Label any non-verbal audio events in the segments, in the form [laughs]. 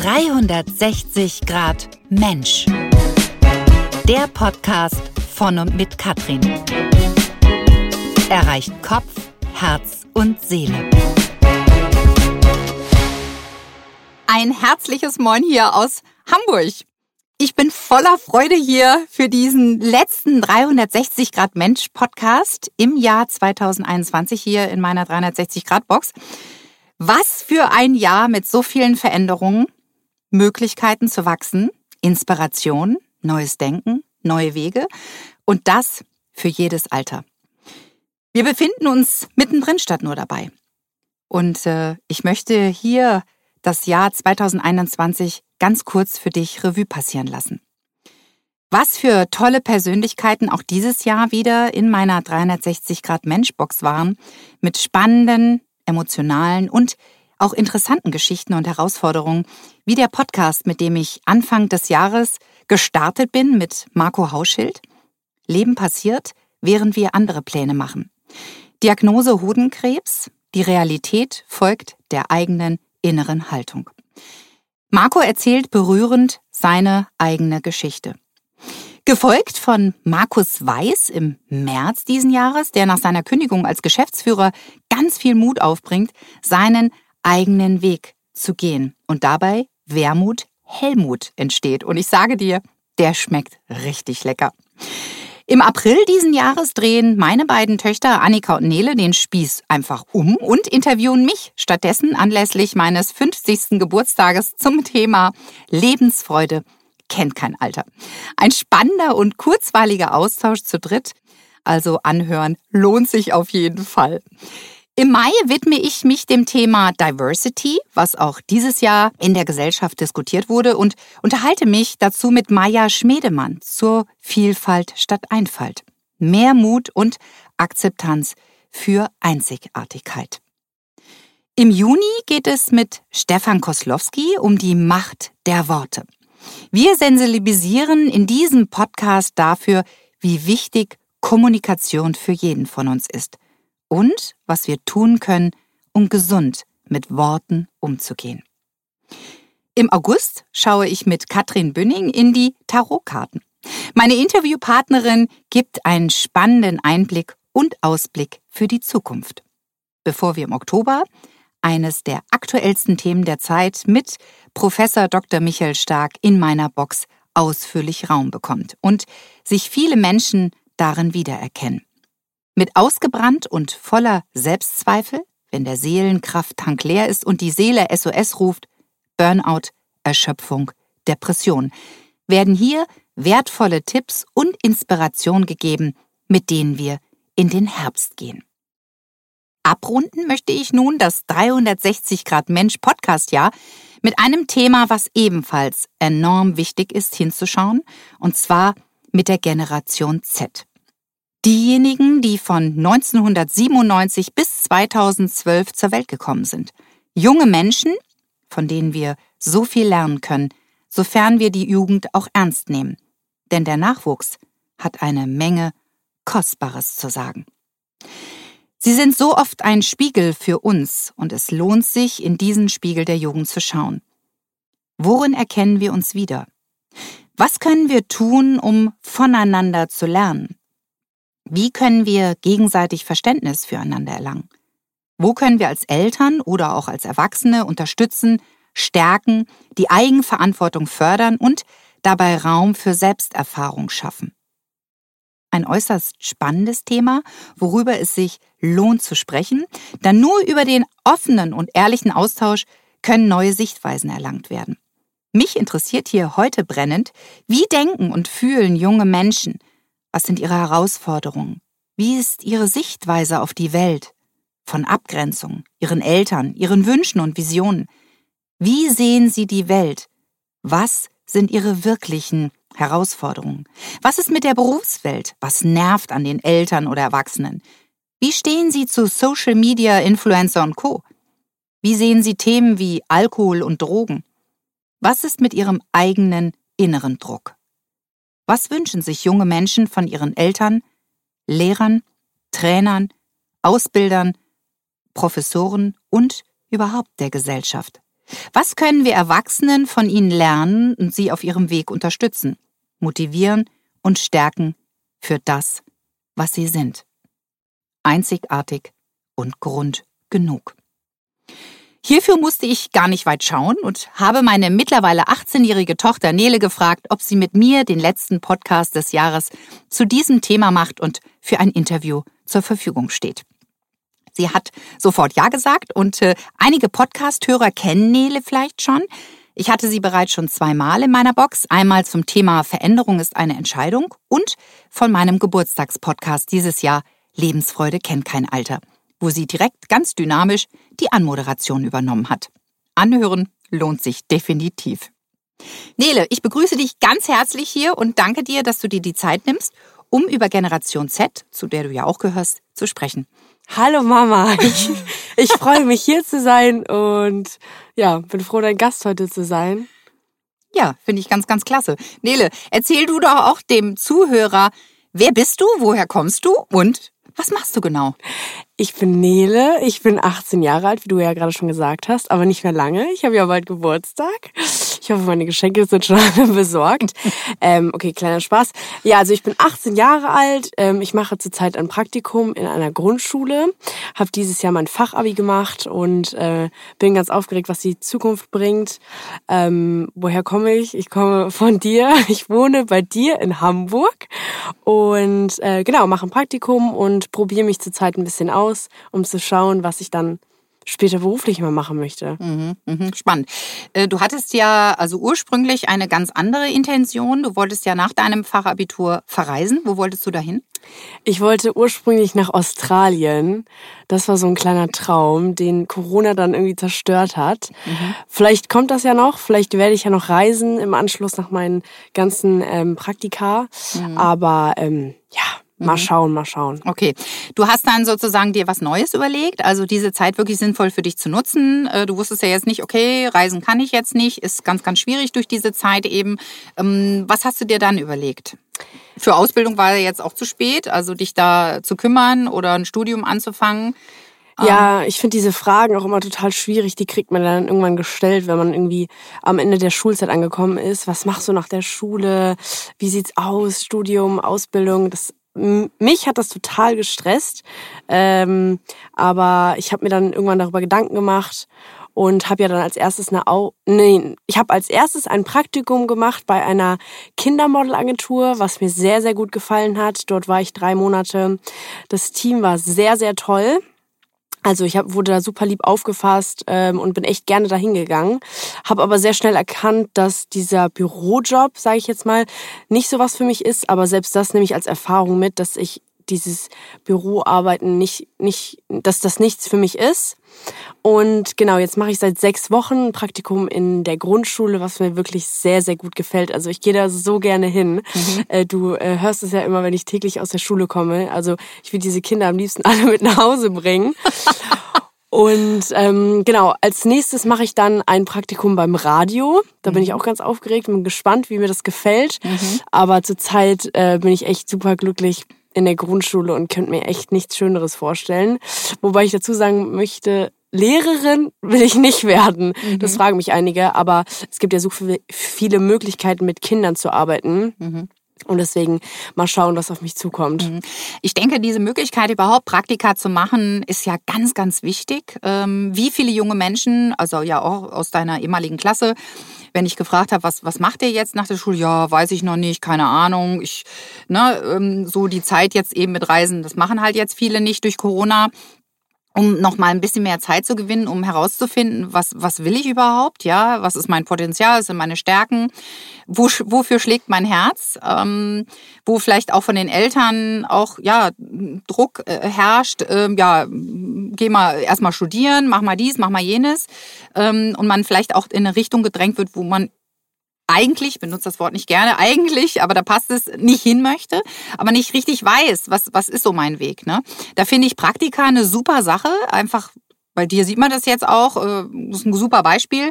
360 Grad Mensch. Der Podcast von und mit Katrin. Erreicht Kopf, Herz und Seele. Ein herzliches Moin hier aus Hamburg. Ich bin voller Freude hier für diesen letzten 360 Grad Mensch Podcast im Jahr 2021 hier in meiner 360 Grad Box. Was für ein Jahr mit so vielen Veränderungen, Möglichkeiten zu wachsen, Inspiration, neues Denken, neue Wege und das für jedes Alter. Wir befinden uns mittendrin statt nur dabei. Und äh, ich möchte hier das Jahr 2021 ganz kurz für dich Revue passieren lassen. Was für tolle Persönlichkeiten auch dieses Jahr wieder in meiner 360 Grad Menschbox waren, mit spannenden, emotionalen und auch interessanten Geschichten und Herausforderungen, wie der Podcast, mit dem ich Anfang des Jahres gestartet bin mit Marco Hauschild. Leben passiert, während wir andere Pläne machen. Diagnose Hodenkrebs, die Realität folgt der eigenen inneren Haltung. Marco erzählt berührend seine eigene Geschichte. Gefolgt von Markus Weiß im März diesen Jahres, der nach seiner Kündigung als Geschäftsführer ganz viel Mut aufbringt, seinen eigenen Weg zu gehen und dabei Wermut Hellmut entsteht. Und ich sage dir, der schmeckt richtig lecker. Im April diesen Jahres drehen meine beiden Töchter Annika und Nele den Spieß einfach um und interviewen mich stattdessen anlässlich meines 50. Geburtstages zum Thema Lebensfreude kennt kein Alter. Ein spannender und kurzweiliger Austausch zu dritt. Also anhören lohnt sich auf jeden Fall. Im Mai widme ich mich dem Thema Diversity, was auch dieses Jahr in der Gesellschaft diskutiert wurde, und unterhalte mich dazu mit Maya Schmedemann zur Vielfalt statt Einfalt. Mehr Mut und Akzeptanz für Einzigartigkeit. Im Juni geht es mit Stefan Koslowski um die Macht der Worte. Wir sensibilisieren in diesem Podcast dafür, wie wichtig Kommunikation für jeden von uns ist und was wir tun können, um gesund mit Worten umzugehen. Im August schaue ich mit Katrin Bünning in die Tarotkarten. Meine Interviewpartnerin gibt einen spannenden Einblick und Ausblick für die Zukunft. Bevor wir im Oktober eines der aktuellsten Themen der Zeit mit Professor Dr. Michael Stark in meiner Box ausführlich Raum bekommt und sich viele Menschen darin wiedererkennen. Mit ausgebrannt und voller Selbstzweifel, wenn der Seelenkrafttank leer ist und die Seele SOS ruft, Burnout, Erschöpfung, Depression, werden hier wertvolle Tipps und Inspiration gegeben, mit denen wir in den Herbst gehen. Abrunden möchte ich nun das 360 Grad Mensch Podcast Jahr mit einem Thema, was ebenfalls enorm wichtig ist hinzuschauen, und zwar mit der Generation Z. Diejenigen, die von 1997 bis 2012 zur Welt gekommen sind. Junge Menschen, von denen wir so viel lernen können, sofern wir die Jugend auch ernst nehmen. Denn der Nachwuchs hat eine Menge Kostbares zu sagen. Sie sind so oft ein Spiegel für uns und es lohnt sich, in diesen Spiegel der Jugend zu schauen. Worin erkennen wir uns wieder? Was können wir tun, um voneinander zu lernen? Wie können wir gegenseitig Verständnis füreinander erlangen? Wo können wir als Eltern oder auch als Erwachsene unterstützen, stärken, die Eigenverantwortung fördern und dabei Raum für Selbsterfahrung schaffen? ein äußerst spannendes Thema, worüber es sich lohnt zu sprechen, denn nur über den offenen und ehrlichen Austausch können neue Sichtweisen erlangt werden. Mich interessiert hier heute brennend, wie denken und fühlen junge Menschen? Was sind ihre Herausforderungen? Wie ist ihre Sichtweise auf die Welt? Von Abgrenzung, ihren Eltern, ihren Wünschen und Visionen. Wie sehen sie die Welt? Was sind ihre wirklichen Herausforderungen? Was ist mit der Berufswelt? Was nervt an den Eltern oder Erwachsenen? Wie stehen Sie zu Social Media, Influencer und Co? Wie sehen Sie Themen wie Alkohol und Drogen? Was ist mit Ihrem eigenen inneren Druck? Was wünschen sich junge Menschen von ihren Eltern, Lehrern, Trainern, Ausbildern, Professoren und überhaupt der Gesellschaft? Was können wir Erwachsenen von ihnen lernen und sie auf ihrem Weg unterstützen, motivieren und stärken für das, was sie sind? Einzigartig und Grund genug. Hierfür musste ich gar nicht weit schauen und habe meine mittlerweile 18-jährige Tochter Nele gefragt, ob sie mit mir den letzten Podcast des Jahres zu diesem Thema macht und für ein Interview zur Verfügung steht. Sie hat sofort Ja gesagt und äh, einige Podcast-Hörer kennen Nele vielleicht schon. Ich hatte sie bereits schon zweimal in meiner Box. Einmal zum Thema Veränderung ist eine Entscheidung und von meinem Geburtstagspodcast dieses Jahr Lebensfreude kennt kein Alter, wo sie direkt ganz dynamisch die Anmoderation übernommen hat. Anhören lohnt sich definitiv. Nele, ich begrüße dich ganz herzlich hier und danke dir, dass du dir die Zeit nimmst, um über Generation Z, zu der du ja auch gehörst, zu sprechen. Hallo Mama, ich, ich freue mich hier zu sein und ja, bin froh, dein Gast heute zu sein. Ja, finde ich ganz, ganz klasse. Nele, erzähl du doch auch dem Zuhörer, wer bist du, woher kommst du und was machst du genau? Ich bin Nele, ich bin 18 Jahre alt, wie du ja gerade schon gesagt hast, aber nicht mehr lange. Ich habe ja bald Geburtstag. Ich hoffe, meine Geschenke sind schon [laughs] alle besorgt. ähm, okay, kleiner Spaß. Ja, also ich bin 18 Jahre alt. Ähm, ich mache zurzeit ein Praktikum in einer Grundschule. Habe dieses Jahr mein Fachabi gemacht und äh, bin ganz aufgeregt, was die Zukunft bringt. Ähm, woher komme ich? Ich komme von dir. [laughs] Ich wohne bei dir in Hamburg und äh, genau mache ein Praktikum und probiere mich zurzeit ein bisschen aus, um zu schauen, was ich dann später beruflich mal machen möchte. Mhm, mhm, spannend. Äh, du hattest ja also ursprünglich eine ganz andere Intention. Du wolltest ja nach deinem Fachabitur verreisen. Wo wolltest du dahin? Ich wollte ursprünglich nach Australien. Das war so ein kleiner Traum, den Corona dann irgendwie zerstört hat. Mhm. Vielleicht kommt das ja noch. Vielleicht werde ich ja noch reisen im Anschluss nach meinen ganzen ähm, Praktika. Mhm. Aber ähm, ja, Mal mhm. schauen, mal schauen. Okay. Du hast dann sozusagen dir was Neues überlegt, also diese Zeit wirklich sinnvoll für dich zu nutzen. Äh, du wusstest ja jetzt nicht, okay, reisen kann ich jetzt nicht, ist ganz, ganz schwierig durch diese Zeit eben. Ähm, was hast du dir dann überlegt? Für Ausbildung war ja jetzt auch zu spät, also dich da zu kümmern oder ein Studium anzufangen. Ja, ähm. ich finde diese Fragen auch immer total schwierig. Die kriegt man dann irgendwann gestellt, wenn man irgendwie am Ende der Schulzeit angekommen ist. Was machst du nach der Schule? Wie sieht's aus? Studium, Ausbildung? Das mich hat das total gestresst, ähm, aber ich habe mir dann irgendwann darüber Gedanken gemacht und habe ja dann als erstes eine Au nee, ich habe als erstes ein Praktikum gemacht bei einer Kindermodelagentur, was mir sehr sehr gut gefallen hat. Dort war ich drei Monate. Das Team war sehr sehr toll. Also ich hab, wurde da super lieb aufgefasst ähm, und bin echt gerne dahin gegangen. Habe aber sehr schnell erkannt, dass dieser Bürojob, sage ich jetzt mal, nicht so was für mich ist. Aber selbst das nehme ich als Erfahrung mit, dass ich dieses Büroarbeiten nicht, nicht, dass das nichts für mich ist. Und genau, jetzt mache ich seit sechs Wochen ein Praktikum in der Grundschule, was mir wirklich sehr, sehr gut gefällt. Also ich gehe da so gerne hin. Mhm. Äh, du äh, hörst es ja immer, wenn ich täglich aus der Schule komme. Also ich will diese Kinder am liebsten [laughs] alle mit nach Hause bringen. Und ähm, genau, als nächstes mache ich dann ein Praktikum beim Radio. Da bin ich mhm. auch ganz aufgeregt, bin gespannt, wie mir das gefällt. Mhm. Aber zurzeit äh, bin ich echt super glücklich, in der Grundschule und könnte mir echt nichts Schöneres vorstellen. Wobei ich dazu sagen möchte, Lehrerin will ich nicht werden. Mhm. Das fragen mich einige, aber es gibt ja so viele Möglichkeiten, mit Kindern zu arbeiten. Mhm. Und deswegen mal schauen, was auf mich zukommt. Mhm. Ich denke, diese Möglichkeit überhaupt Praktika zu machen, ist ja ganz, ganz wichtig. Ähm, wie viele junge Menschen, also ja auch aus deiner ehemaligen Klasse, wenn ich gefragt habe, was, was macht ihr jetzt nach der Schule? Ja, weiß ich noch nicht, keine Ahnung. Ich, ne, ähm, so die Zeit jetzt eben mit Reisen, das machen halt jetzt viele nicht durch Corona um noch mal ein bisschen mehr Zeit zu gewinnen, um herauszufinden, was, was will ich überhaupt, ja, was ist mein Potenzial, was sind meine Stärken, wo, wofür schlägt mein Herz, ähm, wo vielleicht auch von den Eltern auch, ja, Druck äh, herrscht, ähm, ja, geh mal erstmal studieren, mach mal dies, mach mal jenes, ähm, und man vielleicht auch in eine Richtung gedrängt wird, wo man eigentlich, ich benutze das Wort nicht gerne, eigentlich, aber da passt es, nicht hin möchte, aber nicht richtig weiß, was, was ist so mein Weg. Ne? Da finde ich Praktika eine super Sache, einfach bei dir sieht man das jetzt auch, äh, das ist ein super Beispiel,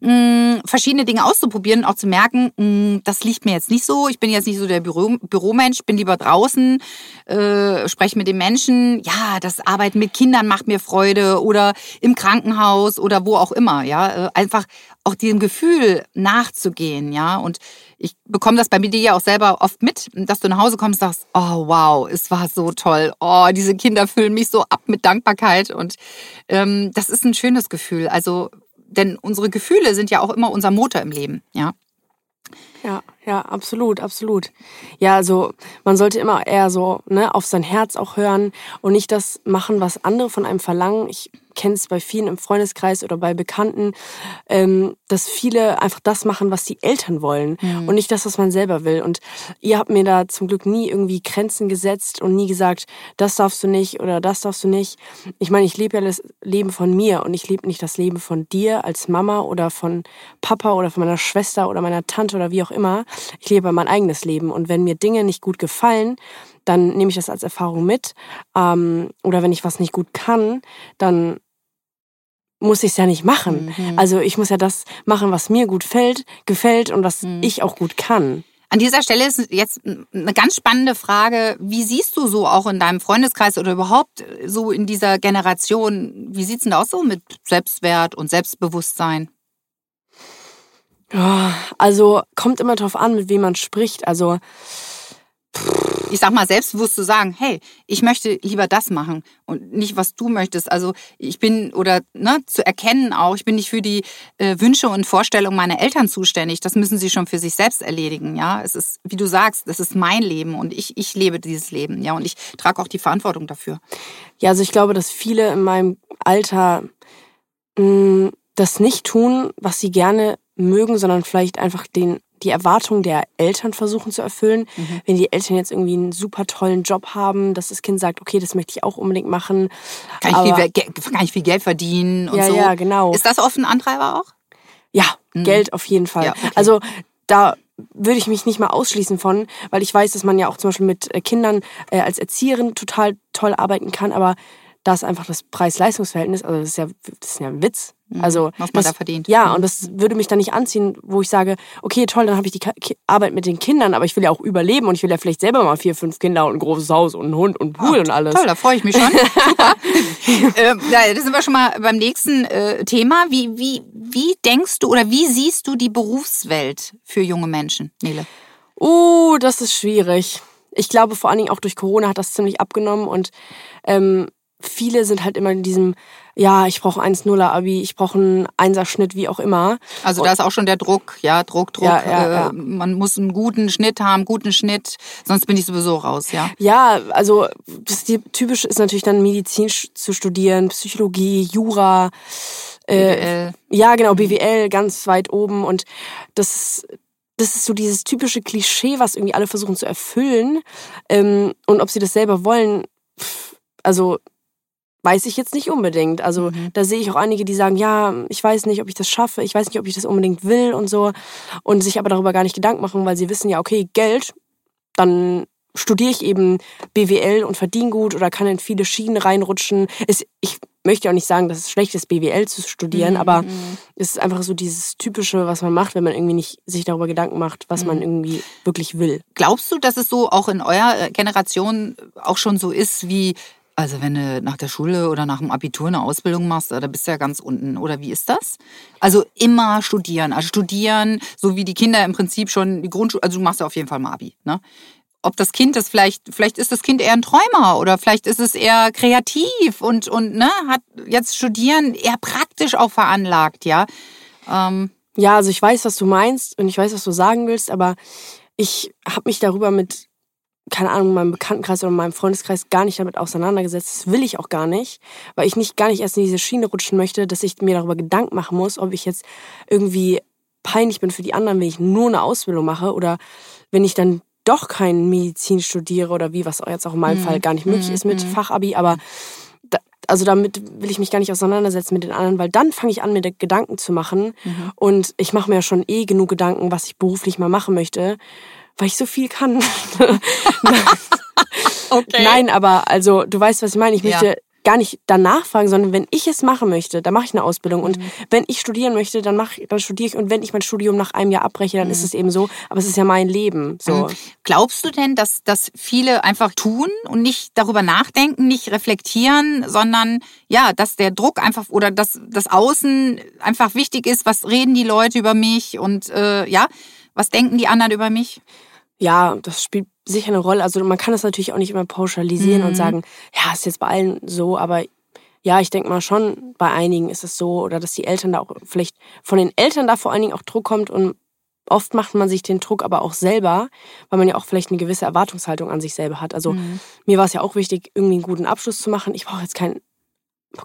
mh, verschiedene Dinge auszuprobieren, auch zu merken, mh, das liegt mir jetzt nicht so. Ich bin jetzt nicht so der Büro, Büromensch, bin lieber draußen, äh, spreche mit den Menschen. Ja, das Arbeiten mit Kindern macht mir Freude oder im Krankenhaus oder wo auch immer. Ja, äh, einfach auch diesem Gefühl nachzugehen. Ja, und ich bekomme das bei mir ja auch selber oft mit, dass du nach Hause kommst und sagst, oh wow, es war so toll. Oh, diese Kinder füllen mich so ab mit Dankbarkeit und ähm, das ist ein schönes Gefühl. Also denn unsere Gefühle sind ja auch immer unser Motor im Leben, ja. Ja, ja, absolut, absolut. Ja, also man sollte immer eher so ne, auf sein Herz auch hören und nicht das machen, was andere von einem verlangen. Ich kenne es bei vielen im Freundeskreis oder bei Bekannten, ähm, dass viele einfach das machen, was die Eltern wollen mhm. und nicht das, was man selber will. Und ihr habt mir da zum Glück nie irgendwie Grenzen gesetzt und nie gesagt, das darfst du nicht oder das darfst du nicht. Ich meine, ich lebe ja das Leben von mir und ich lebe nicht das Leben von dir als Mama oder von Papa oder von meiner Schwester oder meiner Tante oder wie auch immer. Ich lebe mein eigenes Leben und wenn mir Dinge nicht gut gefallen, dann nehme ich das als Erfahrung mit. Ähm, oder wenn ich was nicht gut kann, dann muss ich es ja nicht machen. Mhm. Also ich muss ja das machen, was mir gut fällt, gefällt und was mhm. ich auch gut kann. An dieser Stelle ist jetzt eine ganz spannende Frage. Wie siehst du so auch in deinem Freundeskreis oder überhaupt so in dieser Generation, wie sieht's denn da aus so mit Selbstwert und Selbstbewusstsein? Also kommt immer drauf an, mit wem man spricht. Also ich sag mal, selbstbewusst zu sagen, hey, ich möchte lieber das machen und nicht, was du möchtest. Also ich bin, oder ne, zu erkennen auch, ich bin nicht für die äh, Wünsche und Vorstellungen meiner Eltern zuständig. Das müssen sie schon für sich selbst erledigen. Ja, es ist, wie du sagst, das ist mein Leben und ich, ich lebe dieses Leben. Ja, und ich trage auch die Verantwortung dafür. Ja, also ich glaube, dass viele in meinem Alter mh, mm, das nicht tun, was sie gerne mögen, sondern vielleicht einfach den die Erwartungen der Eltern versuchen zu erfüllen. Mhm. Wenn die Eltern jetzt irgendwie einen super tollen Job haben, dass das Kind sagt, okay, das möchte ich auch unbedingt machen. Kann, ich viel, kann ich viel Geld verdienen und ja, so. Ja, genau. Ist das oft ein Antreiber auch? Ja, mhm. Geld auf jeden Fall. Ja, okay. Also da würde ich mich nicht mal ausschließen von, weil ich weiß, dass man ja auch zum Beispiel mit äh, Kindern äh, als Erzieherin total toll arbeiten kann, aber da ist einfach das Preis-Leistungs-Verhältnis, also das ist ja, das ist ja ein Witz. Mhm. Also was man das, da verdient. Ja, mhm. und das würde mich dann nicht anziehen, wo ich sage, okay, toll, dann habe ich die Arbeit mit den Kindern, aber ich will ja auch überleben und ich will ja vielleicht selber mal vier, fünf Kinder und ein großes Haus und einen Hund und Pool oh, und alles. Toll, da freue ich mich schon. [laughs] Super. äh, da sind wir schon mal beim nächsten äh, Thema. Wie, wie, wie denkst du oder wie siehst du die Berufswelt für junge Menschen, Nele? Uh, das ist schwierig. Ich glaube, vor allen Dingen auch durch Corona hat das ziemlich abgenommen und ähm, viele sind halt immer in diesem, ja, ich brauche 1-0er Abi, ich brauche einen Einserschnitt, wie auch immer. Also da ist auch schon der Druck, ja, Druck, Druck. Ja, ja, ja. Äh, man muss einen guten Schnitt haben, guten Schnitt, sonst bin ich sowieso raus, ja. Ja, also das typisch ist natürlich dann Medizin zu studieren, Psychologie, Jura. Äh, BWL. Ja, genau, BWL ganz weit oben und das ist das ist so dieses typische Klischee, was irgendwie alle versuchen zu erfüllen. Ähm, und ob sie das selber wollen, also Weiß ich jetzt nicht unbedingt. Also mhm. da sehe ich auch einige, die sagen, ja, ich weiß nicht, ob ich das schaffe, ich weiß nicht, ob ich das unbedingt will und so. Und sich aber darüber gar nicht Gedanken machen, weil sie wissen ja, okay, Geld, dann studiere ich eben BWL und verdiene gut oder kann in viele Schienen reinrutschen. Es, ich möchte auch nicht sagen, dass es schlecht ist, BWL zu studieren, mhm. aber mhm. es ist einfach so dieses Typische, was man macht, wenn man irgendwie nicht sich darüber Gedanken macht, was mhm. man irgendwie wirklich will. Glaubst du, dass es so auch in eurer Generation auch schon so ist, wie also wenn du nach der Schule oder nach dem Abitur eine Ausbildung machst, da bist du ja ganz unten. Oder wie ist das? Also immer studieren. Also studieren, so wie die Kinder im Prinzip schon die Grundschule, also du machst ja auf jeden Fall mal Abi. Ne? Ob das Kind das vielleicht, vielleicht ist das Kind eher ein Träumer oder vielleicht ist es eher kreativ und, und ne, hat jetzt Studieren eher praktisch auch veranlagt, ja. Ähm. Ja, also ich weiß, was du meinst und ich weiß, was du sagen willst, aber ich habe mich darüber mit keine Ahnung, in meinem Bekanntenkreis oder in meinem Freundeskreis gar nicht damit auseinandergesetzt. Das will ich auch gar nicht, weil ich nicht gar nicht erst in diese Schiene rutschen möchte, dass ich mir darüber Gedanken machen muss, ob ich jetzt irgendwie peinlich bin für die anderen, wenn ich nur eine Ausbildung mache oder wenn ich dann doch kein Medizin studiere oder wie, was jetzt auch in meinem mhm. Fall gar nicht möglich mhm. ist mit mhm. Fachabi, aber da, also damit will ich mich gar nicht auseinandersetzen mit den anderen, weil dann fange ich an, mir Gedanken zu machen mhm. und ich mache mir ja schon eh genug Gedanken, was ich beruflich mal machen möchte weil ich so viel kann. [laughs] okay. Nein, aber also du weißt, was ich meine. Ich möchte, ja. gar nicht danach fragen, sondern wenn ich es machen möchte, dann mache ich eine Ausbildung. Und wenn ich studieren möchte, dann mach, dann studiere ich. Und wenn ich mein Studium nach einem Jahr abbreche, dann ist es eben so. Aber es ist ja mein Leben. So. Glaubst du denn, dass, dass viele einfach tun und nicht darüber nachdenken, nicht reflektieren, sondern ja, dass der Druck einfach oder dass das Außen einfach wichtig ist, was reden die Leute über mich und äh, ja, was denken die anderen über mich? Ja, das spielt sicher eine Rolle. Also man kann das natürlich auch nicht immer pauschalisieren Mhm. und sagen, ja, ist jetzt bei allen so, aber ja, ich denke mal schon, bei einigen ist es so, oder dass die Eltern da auch vielleicht von den Eltern da vor allen Dingen auch Druck kommt und oft macht man sich den Druck aber auch selber, weil man ja auch vielleicht eine gewisse Erwartungshaltung an sich selber hat. Also Mhm. mir war es ja auch wichtig, irgendwie einen guten Abschluss zu machen. Ich brauche jetzt kein,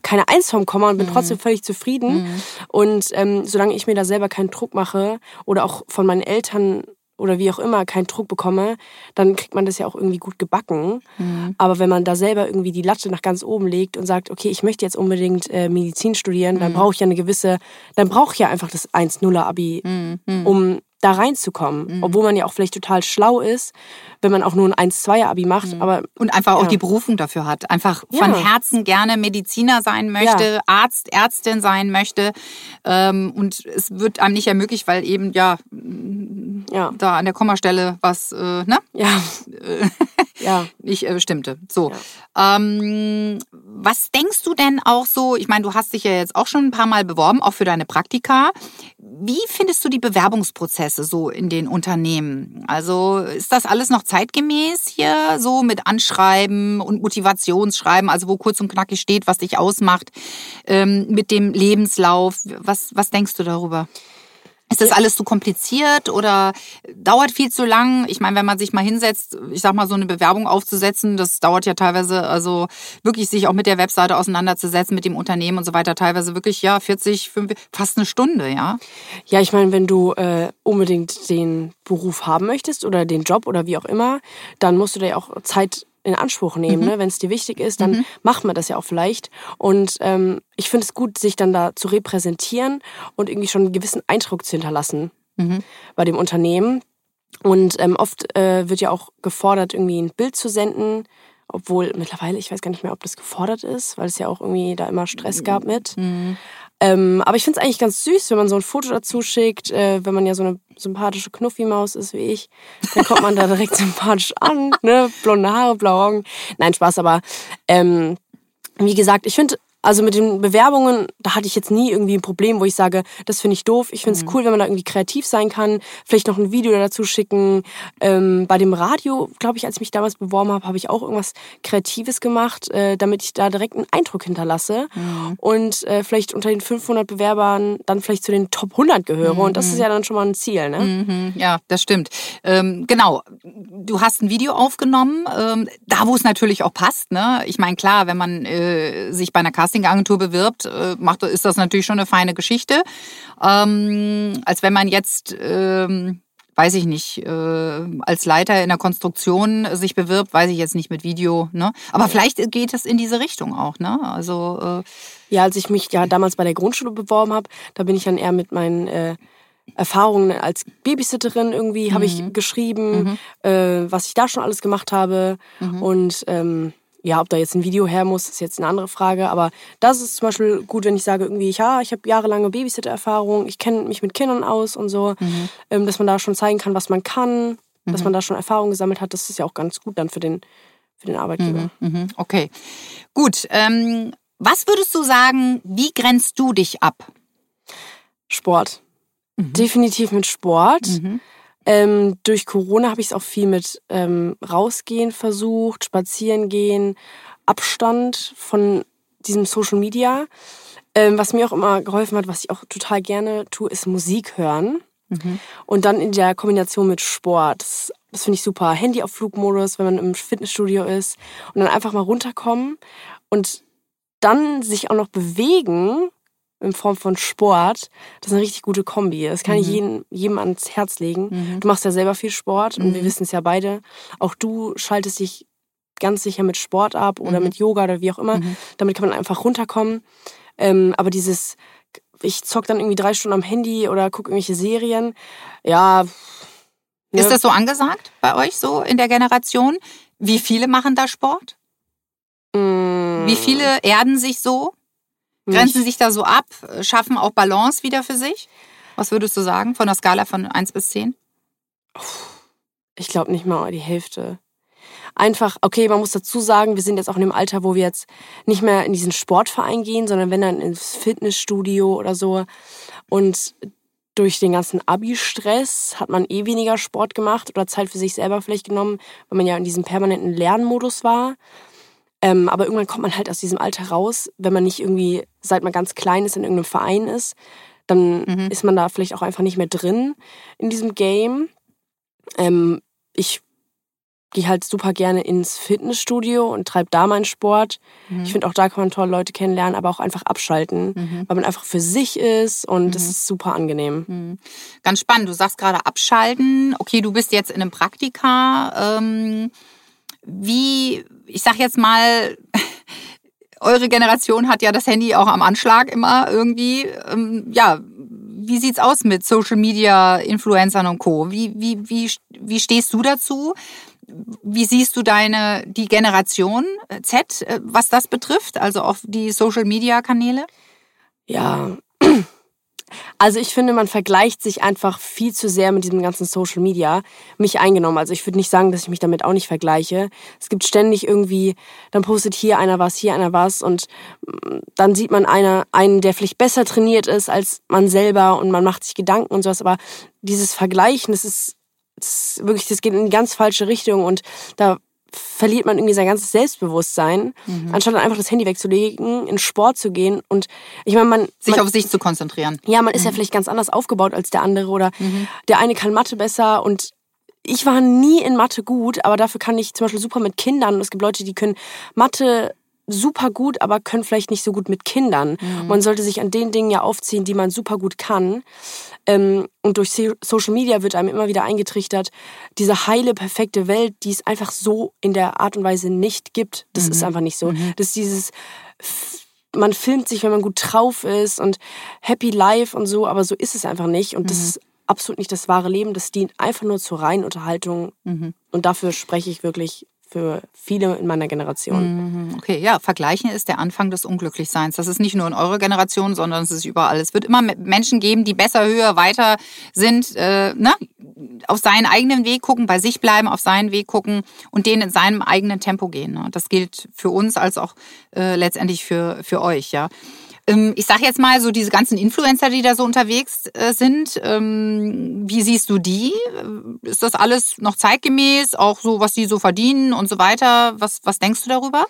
keine Eins vom Komma und bin Mhm. trotzdem völlig zufrieden. Und ähm, solange ich mir da selber keinen Druck mache oder auch von meinen Eltern oder wie auch immer keinen Druck bekomme, dann kriegt man das ja auch irgendwie gut gebacken. Mhm. Aber wenn man da selber irgendwie die Latte nach ganz oben legt und sagt, okay, ich möchte jetzt unbedingt äh, Medizin studieren, Mhm. dann brauche ich ja eine gewisse, dann brauche ich ja einfach das 1-0er-Abi, Mhm. um da reinzukommen. Obwohl man ja auch vielleicht total schlau ist, wenn man auch nur ein 1-2er-Abi macht. Aber Und einfach auch Ja. die Berufung dafür hat. Einfach von Ja. Herzen gerne Mediziner sein möchte, Arzt, Ärztin sein möchte. Ähm, und es wird einem nicht ermöglicht, weil eben ja ja, da an der Kommastelle was äh, ne? ja, [laughs] ja. nicht äh, stimmte. So. Ähm, was denkst du denn auch so? Ich meine, du hast dich ja jetzt auch schon ein paar Mal beworben, auch für deine Praktika. Wie findest du die Bewerbungsprozesse so in den Unternehmen? Also ist das alles noch zeitgemäß hier, so mit Anschreiben und Motivationsschreiben, also wo kurz und knackig steht, was dich ausmacht, ähm, mit dem Lebenslauf? Was, was denkst du darüber? Ist das alles zu kompliziert oder dauert viel zu lang? Ich meine, wenn man sich mal hinsetzt, ich sag mal, so eine Bewerbung aufzusetzen, das dauert ja teilweise, also wirklich sich auch mit der Webseite auseinanderzusetzen, mit dem Unternehmen und so weiter, teilweise wirklich, ja, 40, 50, fast eine Stunde, ja. Ja, ich meine, wenn du äh, unbedingt den Beruf haben möchtest oder den Job oder wie auch immer, dann musst du da ja auch Zeit in Anspruch nehmen. Ne? Wenn es dir wichtig ist, dann macht man das ja auch vielleicht. Und ähm, ich finde es gut, sich dann da zu repräsentieren und irgendwie schon einen gewissen Eindruck zu hinterlassen bei dem Unternehmen. Und ähm, oft äh, wird ja auch gefordert, irgendwie ein Bild zu senden. Obwohl mittlerweile, ich weiß gar nicht mehr, ob das gefordert ist, weil es ja auch irgendwie da immer Stress gab mit. Ähm, aber ich finde es eigentlich ganz süß, wenn man so ein Foto dazu schickt, äh, wenn man ja so eine sympathische Knuffi-Maus ist wie ich, dann kommt man da direkt [laughs] sympathisch an, ne? Blonde Haare, blaue Augen. Nein, Spaß, aber ähm, wie gesagt, ich finde, also mit den Bewerbungen, da hatte ich jetzt nie irgendwie ein Problem, wo ich sage, das finde ich doof. Ich finde es cool, wenn man da irgendwie kreativ sein kann. Vielleicht noch ein Video dazu schicken. Ähm, bei dem Radio, glaube ich, als ich mich damals beworben habe, habe ich auch irgendwas Kreatives gemacht, äh, damit ich da direkt einen Eindruck hinterlasse. Und äh, vielleicht unter den 500 Bewerbern dann vielleicht zu den Top 100 gehöre. Und das ist ja dann schon mal ein Ziel, ne? Mhm, ja, das stimmt. Ähm, genau. Du hast ein Video aufgenommen, ähm, da wo es natürlich auch passt. Ne? Ich meine, klar, wenn man äh, sich bei einer Castingagentur bewirbt, äh, macht, ist das natürlich schon eine feine Geschichte. Ähm, als wenn man jetzt, ähm, weiß ich nicht, äh, als Leiter in der Konstruktion sich bewirbt, weiß ich jetzt nicht mit Video. Ne? Aber vielleicht geht es in diese Richtung auch. Ne? Also äh, Ja, als ich mich ja damals bei der Grundschule beworben habe, da bin ich dann eher mit meinen äh, Erfahrungen als Babysitterin irgendwie, habe ich geschrieben, äh, was ich da schon alles gemacht habe. Und ähm, ja, ob da jetzt ein Video her muss, ist jetzt eine andere Frage. Aber das ist zum Beispiel gut, wenn ich sage, irgendwie, ja, ich habe jahrelange Babysitter-Erfahrung, ich kenne mich mit Kindern aus und so, ähm, dass man da schon zeigen kann, was man kann, dass man da schon Erfahrung gesammelt hat. Das ist ja auch ganz gut dann für den, für den Arbeitgeber. Mhm, okay. Gut. Ähm, was würdest du sagen, wie grenzt du dich ab? Sport. Definitiv mit Sport. Ähm, durch Corona habe ich es auch viel mit ähm, rausgehen versucht, spazieren gehen, Abstand von diesem Social Media. Ähm, was mir auch immer geholfen hat, was ich auch total gerne tue, ist Musik hören. Und dann in der Kombination mit Sport. Das, das finde ich super. Handy auf Flugmodus, wenn man im Fitnessstudio ist. Und dann einfach mal runterkommen und dann sich auch noch bewegen in Form von Sport, das ist eine richtig gute Kombi. Das kann ich jedem, jedem ans Herz legen. Du machst ja selber viel Sport und wir wissen es ja beide. Auch du schaltest dich ganz sicher mit Sport ab oder mit Yoga oder wie auch immer. Damit kann man einfach runterkommen. Ähm, aber dieses, ich zock dann irgendwie drei Stunden am Handy oder gucke irgendwelche Serien, ja. ne? Ist das so angesagt bei euch so in der Generation? Wie viele machen da Sport? Mm, Wie viele erden sich so? Grenzen sich da so ab? Schaffen auch Balance wieder für sich? Was würdest du sagen von der Skala von 1 bis 10? Ich glaube nicht mal die Hälfte. Einfach, okay, man muss dazu sagen, wir sind jetzt auch in dem Alter, wo wir jetzt nicht mehr in diesen Sportverein gehen, sondern wenn dann ins Fitnessstudio oder so. Und durch den ganzen Abi-Stress hat man eh weniger Sport gemacht oder Zeit für sich selber vielleicht genommen, weil man ja in diesem permanenten Lernmodus war. Ähm, aber irgendwann kommt man halt aus diesem Alter raus, wenn man nicht irgendwie, seit man ganz klein ist, in irgendeinem Verein ist, dann Mhm. ist man da vielleicht auch einfach nicht mehr drin in diesem Game. Ähm, ich gehe halt super gerne ins Fitnessstudio und treibe da meinen Sport. Mhm. Ich finde auch da kann man tolle Leute kennenlernen, aber auch einfach abschalten, Mhm. weil man einfach für sich ist und das ist super angenehm. Mhm. Ganz spannend. Du sagst gerade abschalten. Okay, du bist jetzt in einem Praktika. Ähm, wie, ich sag jetzt mal, [laughs] eure Generation hat ja das Handy auch am Anschlag immer irgendwie. Ähm, ja, wie sieht's aus mit Social Media, Influencern und Co? Wie, wie, wie, wie stehst du dazu? Wie siehst du deine, die Generation Z, äh, was das betrifft? Also auch die Social Media Kanäle? Ja. Also ich finde, man vergleicht sich einfach viel zu sehr mit diesem ganzen Social Media. Mich eingenommen. Also ich würde nicht sagen, dass ich mich damit auch nicht vergleiche. Es gibt ständig irgendwie, dann postet hier einer was, hier einer was und mm, dann sieht man einer, einen, der vielleicht besser trainiert ist als man selber und man macht sich Gedanken und sowas. Aber dieses Vergleichen, das ist, das ist wirklich, das geht in die ganz falsche Richtung und da verliert man irgendwie sein ganzes Selbstbewusstsein, anstatt dann einfach das Handy wegzulegen, in Sport zu gehen. Und ich meine, man, Sich man auf sich zu konzentrieren. ja, man ist ja vielleicht ganz anders aufgebaut als der andere oder der eine kann Mathe besser und ich war nie in Mathe gut, aber dafür kann ich zum Beispiel super mit Kindern. Und es gibt Leute, die können Mathe super gut, aber können vielleicht nicht so gut mit Kindern. Man sollte sich an den Dingen ja aufziehen, die man super gut kann. Ähm, und durch Social Media wird einem immer wieder eingetrichtert, diese heile, perfekte Welt, die es einfach so in der Art und Weise nicht gibt. Das ist einfach nicht so. Das ist dieses man filmt sich, wenn man gut drauf ist und happy life und so, aber so ist es einfach nicht. Und das ist absolut nicht das wahre Leben. Das dient einfach nur zur reinen Unterhaltung. Und dafür spreche ich wirklich für viele in meiner Generation. Mhm, Okay, ja, vergleichen ist der Anfang des Unglücklichseins. Das ist nicht nur in eurer Generation, sondern es ist überall. Es wird immer Menschen geben, die besser, höher, weiter sind, äh, ne? auf seinen eigenen Weg gucken, bei sich bleiben, auf seinen Weg gucken und den in seinem eigenen Tempo gehen. Ne? Das gilt für uns als auch äh, letztendlich für, für euch, ja. Ähm, Ich sage jetzt mal so diese ganzen Influencer, die da so unterwegs äh, sind. Ähm, wie siehst du die? Äh, Ist das alles noch zeitgemäß? Auch so, was die so verdienen und so weiter? Was, was denkst du darüber?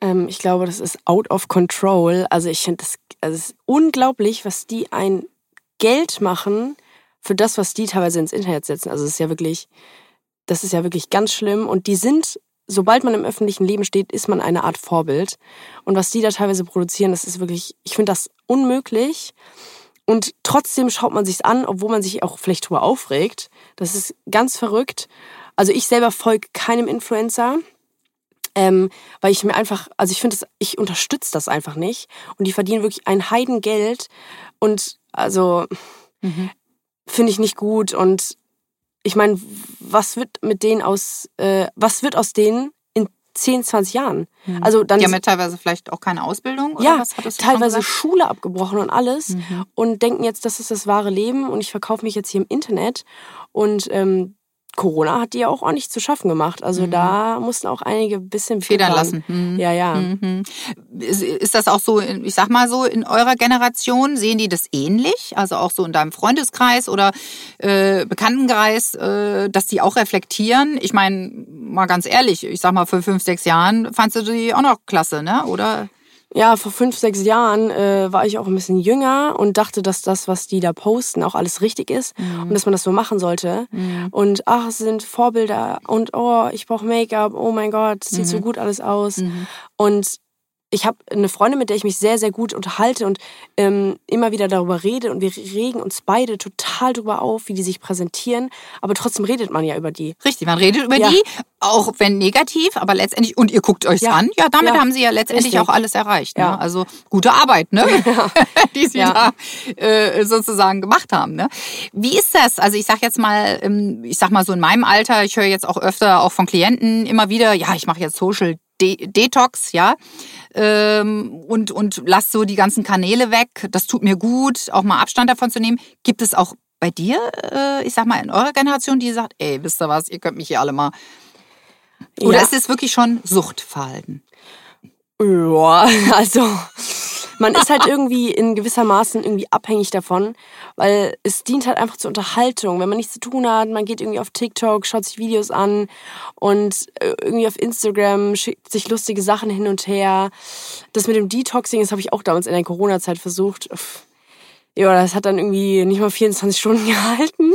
Ähm, ich glaube, das ist out of control. Also ich finde das, also ist unglaublich, was die ein Geld machen für das, was die teilweise ins Internet setzen. Also es ist ja wirklich, das ist ja wirklich ganz schlimm. Und die sind, sobald man im öffentlichen Leben steht, ist man eine Art Vorbild. Und was die da teilweise produzieren, das ist wirklich, ich finde das unmöglich. Und trotzdem schaut man sich's an, obwohl man sich auch vielleicht drüber aufregt. Das ist ganz verrückt. Also ich selber folge keinem Influencer. Ähm, weil ich mir einfach, also ich finde das, ich unterstütze das einfach nicht. Und die verdienen wirklich ein Heidengeld. Und also finde ich nicht gut. Und ich meine, was wird mit denen aus, äh, was wird aus denen in 10, 20 Jahren? Also dann Die haben ja teilweise vielleicht auch keine Ausbildung oder ja, was hattest du teilweise? Schule abgebrochen und alles und denken jetzt, das ist das wahre Leben und ich verkaufe mich jetzt hier im Internet und ähm, Corona hat die ja auch ordentlich zu schaffen gemacht. Also da mussten auch einige ein bisschen Federn lassen. Mhm. Ja, ja. Mhm. Ist, ist das auch so, ich sag mal so, in eurer Generation, sehen die das ähnlich? Also auch so in deinem Freundeskreis oder äh, Bekanntenkreis, äh, dass die auch reflektieren? Ich meine, mal ganz ehrlich, ich sag mal, vor fünf, sechs Jahren fandst du die auch noch klasse, ne? Oder? Ja, vor fünf, sechs Jahren äh, war ich auch ein bisschen jünger und dachte, dass das, was die da posten, auch alles richtig ist und dass man das so machen sollte. Und ach, es sind Vorbilder und oh, ich brauche Make-up, oh mein Gott, sieht so gut alles aus. Und ich habe eine Freundin, mit der ich mich sehr, sehr gut unterhalte und ähm, immer wieder darüber rede und wir regen uns beide total darüber auf, wie die sich präsentieren. Aber trotzdem redet man ja über die. Richtig, man redet über Ja. die, auch wenn negativ, aber letztendlich, und ihr guckt euch's Ja. an, ja, damit Ja. haben sie ja letztendlich Richtig. auch alles erreicht. Ne? Ja. Also gute Arbeit, ne? [laughs] [laughs] die sie Ja. da äh, sozusagen gemacht haben. Ne? Wie ist das? Also ich sag jetzt mal, ähm, ich sag mal so in meinem Alter, ich höre jetzt auch öfter auch von Klienten immer wieder, ja, ich mache jetzt Social De Detox, ja. Ähm, und, und lass so die ganzen Kanäle weg. Das tut mir gut, auch mal Abstand davon zu nehmen. Gibt es auch bei dir, äh, ich sag mal, in eurer Generation, die sagt, ey, wisst ihr was, ihr könnt mich hier alle mal. Oder Ja. ist es wirklich schon Suchtverhalten? Ja, [laughs] also man ist halt irgendwie in gewisser Maßen irgendwie abhängig davon, weil es dient halt einfach zur Unterhaltung. Wenn man nichts zu tun hat, man geht irgendwie auf TikTok, schaut sich Videos an und äh, irgendwie auf Instagram schickt sich lustige Sachen hin und her. Das mit dem Detoxing, das habe ich auch damals in der Corona-Zeit versucht. Ja, das hat dann irgendwie nicht mal 24 [laughs] Stunden gehalten.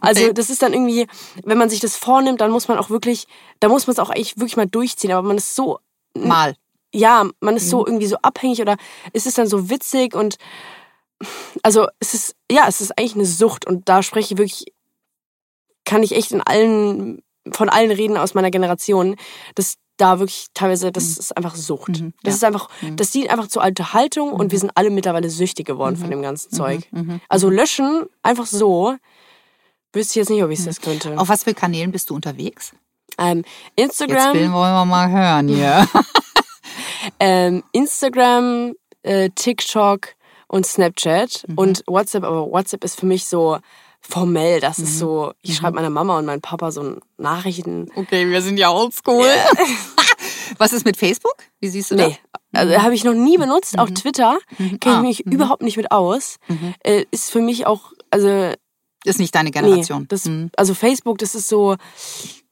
Also das ist dann irgendwie, wenn man sich das vornimmt, dann muss man auch wirklich, da muss man es auch eigentlich wirklich mal durchziehen. Aber man ist so Mal. Ja, man ist so irgendwie so abhängig oder ist es dann so witzig und also es ist, ja, es ist eigentlich eine Sucht und da spreche ich wirklich, kann ich echt in allen, von allen reden aus meiner Generation, dass da wirklich teilweise, das ist einfach Sucht. Mhm, Das ja. ist einfach, das dient einfach zur Unterhaltung und wir sind alle mittlerweile süchtig geworden von dem ganzen Zeug. Also löschen, einfach so, wüsste ich jetzt nicht, ob ich das könnte. Auf was für Kanälen bist du unterwegs? Ähm, Jetzt Instagram, will wollen wir mal hören hier. [laughs] ähm, Instagram, äh, TikTok und Snapchat Mhm. und WhatsApp. Aber WhatsApp ist für mich so formell. Das Mhm. ist so, ich schreibe meiner Mama und meinem Papa so Nachrichten. Okay, wir sind ja oldschool. [laughs] Was ist mit Facebook? Wie siehst du das? Nee, also habe ich noch nie benutzt. Auch Twitter kenne ich Ah, mich überhaupt nicht mit aus. Äh, ist für mich auch, also Ist nicht deine nee, Generation. das, Hm. also Facebook, das ist so,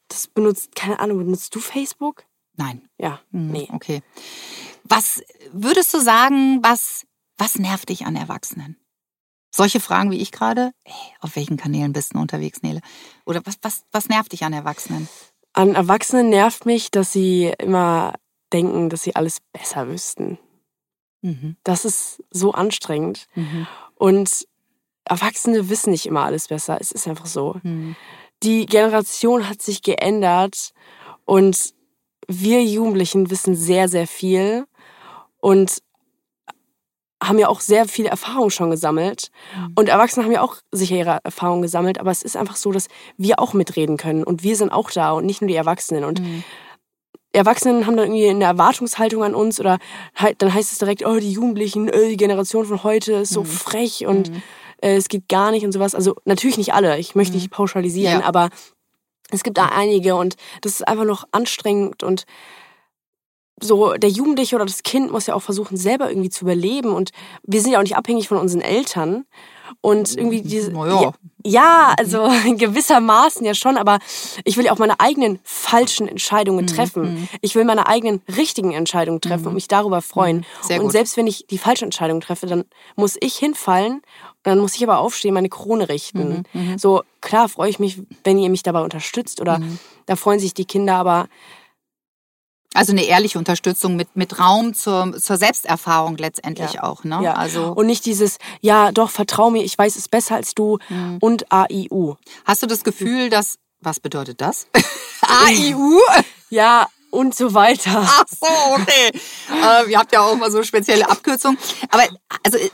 das benutzt, keine Ahnung, benutzt du Facebook? Nein. Ja, Hm, nee. Okay. Was würdest du sagen, was, was nervt dich an Erwachsenen? Solche Fragen wie ich gerade? Ey, auf welchen Kanälen bist du unterwegs, Nele? Oder was, was, was nervt dich an Erwachsenen? An Erwachsenen nervt mich, dass sie immer denken, dass sie alles besser wüssten. Mhm. Das ist so anstrengend. Mhm. Und Erwachsene wissen nicht immer alles besser. Es ist einfach so. Mhm. Die Generation hat sich geändert und wir Jugendlichen wissen sehr, sehr viel und haben ja auch sehr viel Erfahrung schon gesammelt. Und Erwachsene haben ja auch sicher ihre Erfahrung gesammelt, aber es ist einfach so, dass wir auch mitreden können und wir sind auch da und nicht nur die Erwachsenen. Und Erwachsenen haben dann irgendwie eine Erwartungshaltung an uns oder dann heißt es direkt, oh, die Jugendlichen, äh, die Generation von heute ist so frech und äh, es geht gar nicht und sowas. Also natürlich nicht alle, ich möchte nicht pauschalisieren, Ja. aber es gibt da einige und das ist einfach noch anstrengend und so der Jugendliche oder das Kind muss ja auch versuchen, selber irgendwie zu überleben und wir sind ja auch nicht abhängig von unseren Eltern und irgendwie diese Na ja. ja, ja, also [laughs] gewissermaßen ja schon, aber ich will ja auch meine eigenen falschen Mhm, Entscheidungen treffen. Ich will meine eigenen richtigen Entscheidungen treffen und mich darüber freuen. Mhm. Und selbst wenn ich die falsche Entscheidung treffe, dann muss ich hinfallen dann muss ich aber aufstehen, meine Krone richten. Mhm, So klar freue ich mich, wenn ihr mich dabei unterstützt oder Mhm. da freuen sich die Kinder, aber Also eine ehrliche Unterstützung mit, mit Raum zur, zur Selbsterfahrung letztendlich Ja. auch, ne? ja. Also und nicht dieses, ja doch, vertrau mir, ich weiß es besser als du Mhm. und AIU. hast du das Gefühl, dass was bedeutet das? [laughs] AIU? Ja, und so weiter. Ach so, okay. äh, ihr habt ja auch mal so spezielle Abkürzungen. Aber also äh,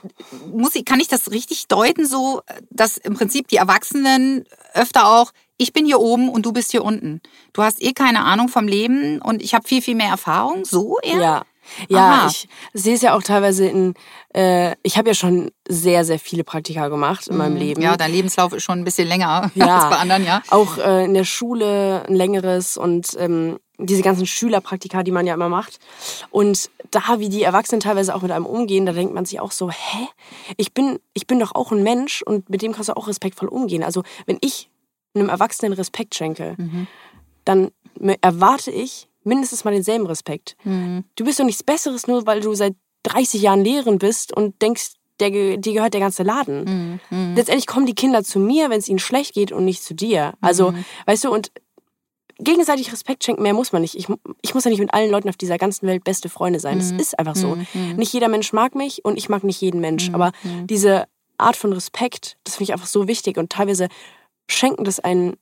muss ich, kann ich das richtig deuten, so, dass im Prinzip die Erwachsenen öfter auch, ich bin hier oben und du bist hier unten. Du hast eh keine Ahnung vom Leben und ich habe viel, viel mehr Erfahrung. So eher? Ja. Ja, Aha. ich sehe es ja auch teilweise in, äh, ich habe ja schon sehr, sehr viele Praktika gemacht in meinem Leben. Mhm. Ja, dein Lebenslauf ist schon ein bisschen länger Ja. als bei anderen, ja. Auch äh, in der Schule ein längeres und ähm, diese ganzen Schülerpraktika, die man ja immer macht. Und da, wie die Erwachsenen teilweise auch mit einem umgehen, da denkt man sich auch so, hä? Ich bin, ich bin doch auch ein Mensch und mit dem kannst du auch respektvoll umgehen. Also wenn ich einem Erwachsenen Respekt schenke, dann me- erwarte ich mindestens mal denselben Respekt. Du bist doch nichts Besseres, nur weil du seit 30 Jahren Lehrerin bist und denkst, der, dir gehört der ganze Laden. Letztendlich kommen die Kinder zu mir, wenn es ihnen schlecht geht und nicht zu dir. Also, weißt du, und gegenseitig Respekt schenken, mehr muss man nicht. Ich, ich muss ja nicht mit allen Leuten auf dieser ganzen Welt beste Freunde sein. Das ist einfach so. Nicht jeder Mensch mag mich und ich mag nicht jeden Mensch. Aber diese Art von Respekt, das finde ich einfach so wichtig. Und teilweise schenken das einen,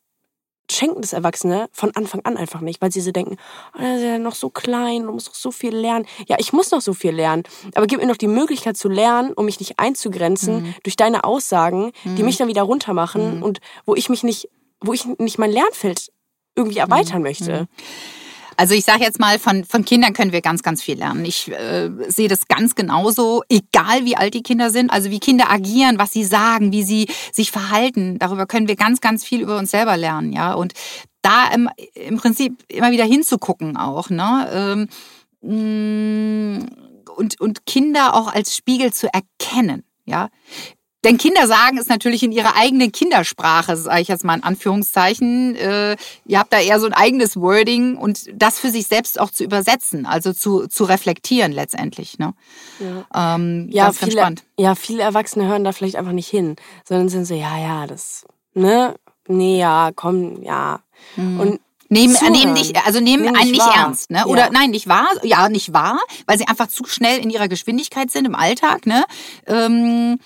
schenken das Erwachsene von Anfang an einfach nicht, weil sie so denken, oh, der ist ja noch so klein, du musst noch so viel lernen. Ja, ich muss noch so viel lernen, aber gib mir noch die Möglichkeit zu lernen, um mich nicht einzugrenzen durch deine Aussagen, die mich dann wieder runtermachen und wo ich mich nicht, wo ich nicht mein Lernfeld irgendwie erweitern möchte. Also ich sage jetzt mal, von, von Kindern können wir ganz, ganz viel lernen. Ich äh, sehe das ganz genauso, egal wie alt die Kinder sind, also wie Kinder agieren, was sie sagen, wie sie sich verhalten. Darüber können wir ganz, ganz viel über uns selber lernen, ja. Und da im, im Prinzip immer wieder hinzugucken auch, ne? Ähm, mm, und, und Kinder auch als Spiegel zu erkennen, ja. Denn Kinder sagen es natürlich in ihrer eigenen Kindersprache, sage ich jetzt mal in Anführungszeichen. Äh, ihr habt da eher so ein eigenes Wording und das für sich selbst auch zu übersetzen, also zu, zu reflektieren letztendlich. Ne? Ja, ähm, ja, viele, ja, viele Erwachsene hören da vielleicht einfach nicht hin, sondern sind so, ja, ja, das, ne, nee, ja, komm, ja. Mhm. Und Nehmen, nehmen dich, also nehmen nehm einen nicht wahr. ernst, ne? Oder ja. nein, nicht wahr? Ja, nicht wahr, weil sie einfach zu schnell in ihrer Geschwindigkeit sind im Alltag, ne? Ähm,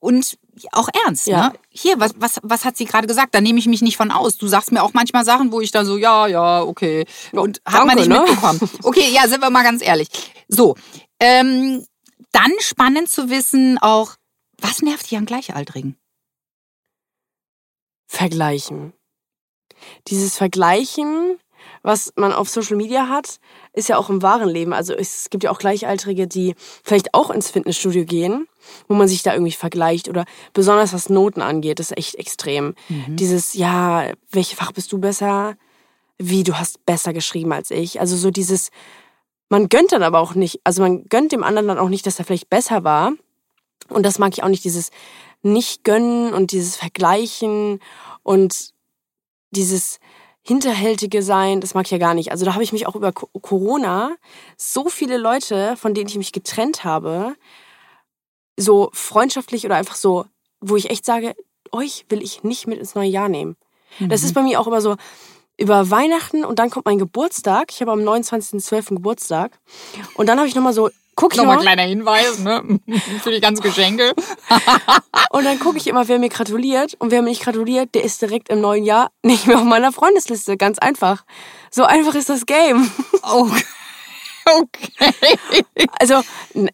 und auch ernst. Ja. Ne? Hier, was, was, was hat sie gerade gesagt? Da nehme ich mich nicht von aus. Du sagst mir auch manchmal Sachen, wo ich dann so, ja, ja, okay. Und hat man nicht ne? mitbekommen. Okay, ja, sind wir mal ganz ehrlich. So, ähm, dann spannend zu wissen auch, was nervt dich an Gleichaltrigen? Vergleichen. Dieses Vergleichen was man auf Social Media hat, ist ja auch im wahren Leben. Also es gibt ja auch Gleichaltrige, die vielleicht auch ins Fitnessstudio gehen, wo man sich da irgendwie vergleicht oder besonders was Noten angeht, das ist echt extrem. Mhm. Dieses, ja, welche Fach bist du besser? Wie, du hast besser geschrieben als ich. Also so dieses, man gönnt dann aber auch nicht, also man gönnt dem anderen dann auch nicht, dass er vielleicht besser war. Und das mag ich auch nicht, dieses nicht gönnen und dieses Vergleichen und dieses, Hinterhältige sein, das mag ich ja gar nicht. Also da habe ich mich auch über Corona so viele Leute, von denen ich mich getrennt habe, so freundschaftlich oder einfach so, wo ich echt sage, euch will ich nicht mit ins neue Jahr nehmen. Mhm. Das ist bei mir auch immer so über Weihnachten und dann kommt mein Geburtstag. Ich habe am 29.12. Geburtstag. Und dann habe ich nochmal so guck ich Nochmal ein kleiner Hinweis, ne? [laughs] Für die ganzen Geschenke. [laughs] und dann gucke ich immer, wer mir gratuliert. Und wer mir nicht gratuliert, der ist direkt im neuen Jahr nicht mehr auf meiner Freundesliste. Ganz einfach. So einfach ist das Game. [laughs] Okay. Okay. Also,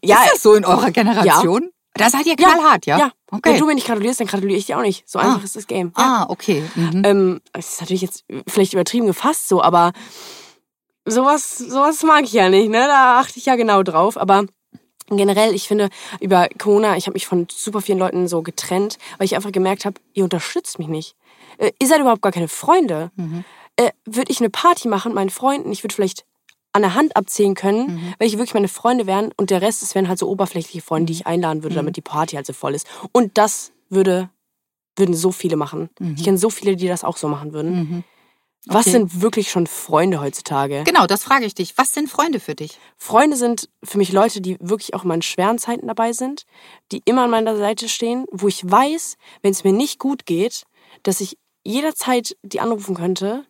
ja. Ist das so in eurer Generation? Ja. Da seid ihr knallhart, ja? Ja. Okay. Wenn du mir nicht gratulierst, dann gratuliere ich dir auch nicht. So einfach ah. ist das Game. Ja. Ah, okay. Mhm. Ähm, das ist natürlich jetzt vielleicht übertrieben gefasst so, aber sowas, sowas mag ich ja nicht, ne? Da achte ich ja genau drauf. Aber generell, ich finde, über Corona, ich habe mich von super vielen Leuten so getrennt, weil ich einfach gemerkt habe, ihr unterstützt mich nicht. Äh, ihr seid überhaupt gar keine Freunde. Mhm. Äh, würde ich eine Party machen mit meinen Freunden, ich würde vielleicht an der Hand abzählen können, mhm. welche wirklich meine Freunde wären und der Rest, es wären halt so oberflächliche Freunde, die ich einladen würde, mhm. damit die Party halt so voll ist. Und das würde, würden so viele machen. Mhm. Ich kenne so viele, die das auch so machen würden. Mhm. Was sind wirklich schon Freunde heutzutage? Genau, das frage ich dich. Was sind Freunde für dich? Freunde sind für mich Leute, die wirklich auch in meinen schweren Zeiten dabei sind, die immer an meiner Seite stehen, wo ich weiß, wenn es mir nicht gut geht, dass ich jederzeit die anrufen könnte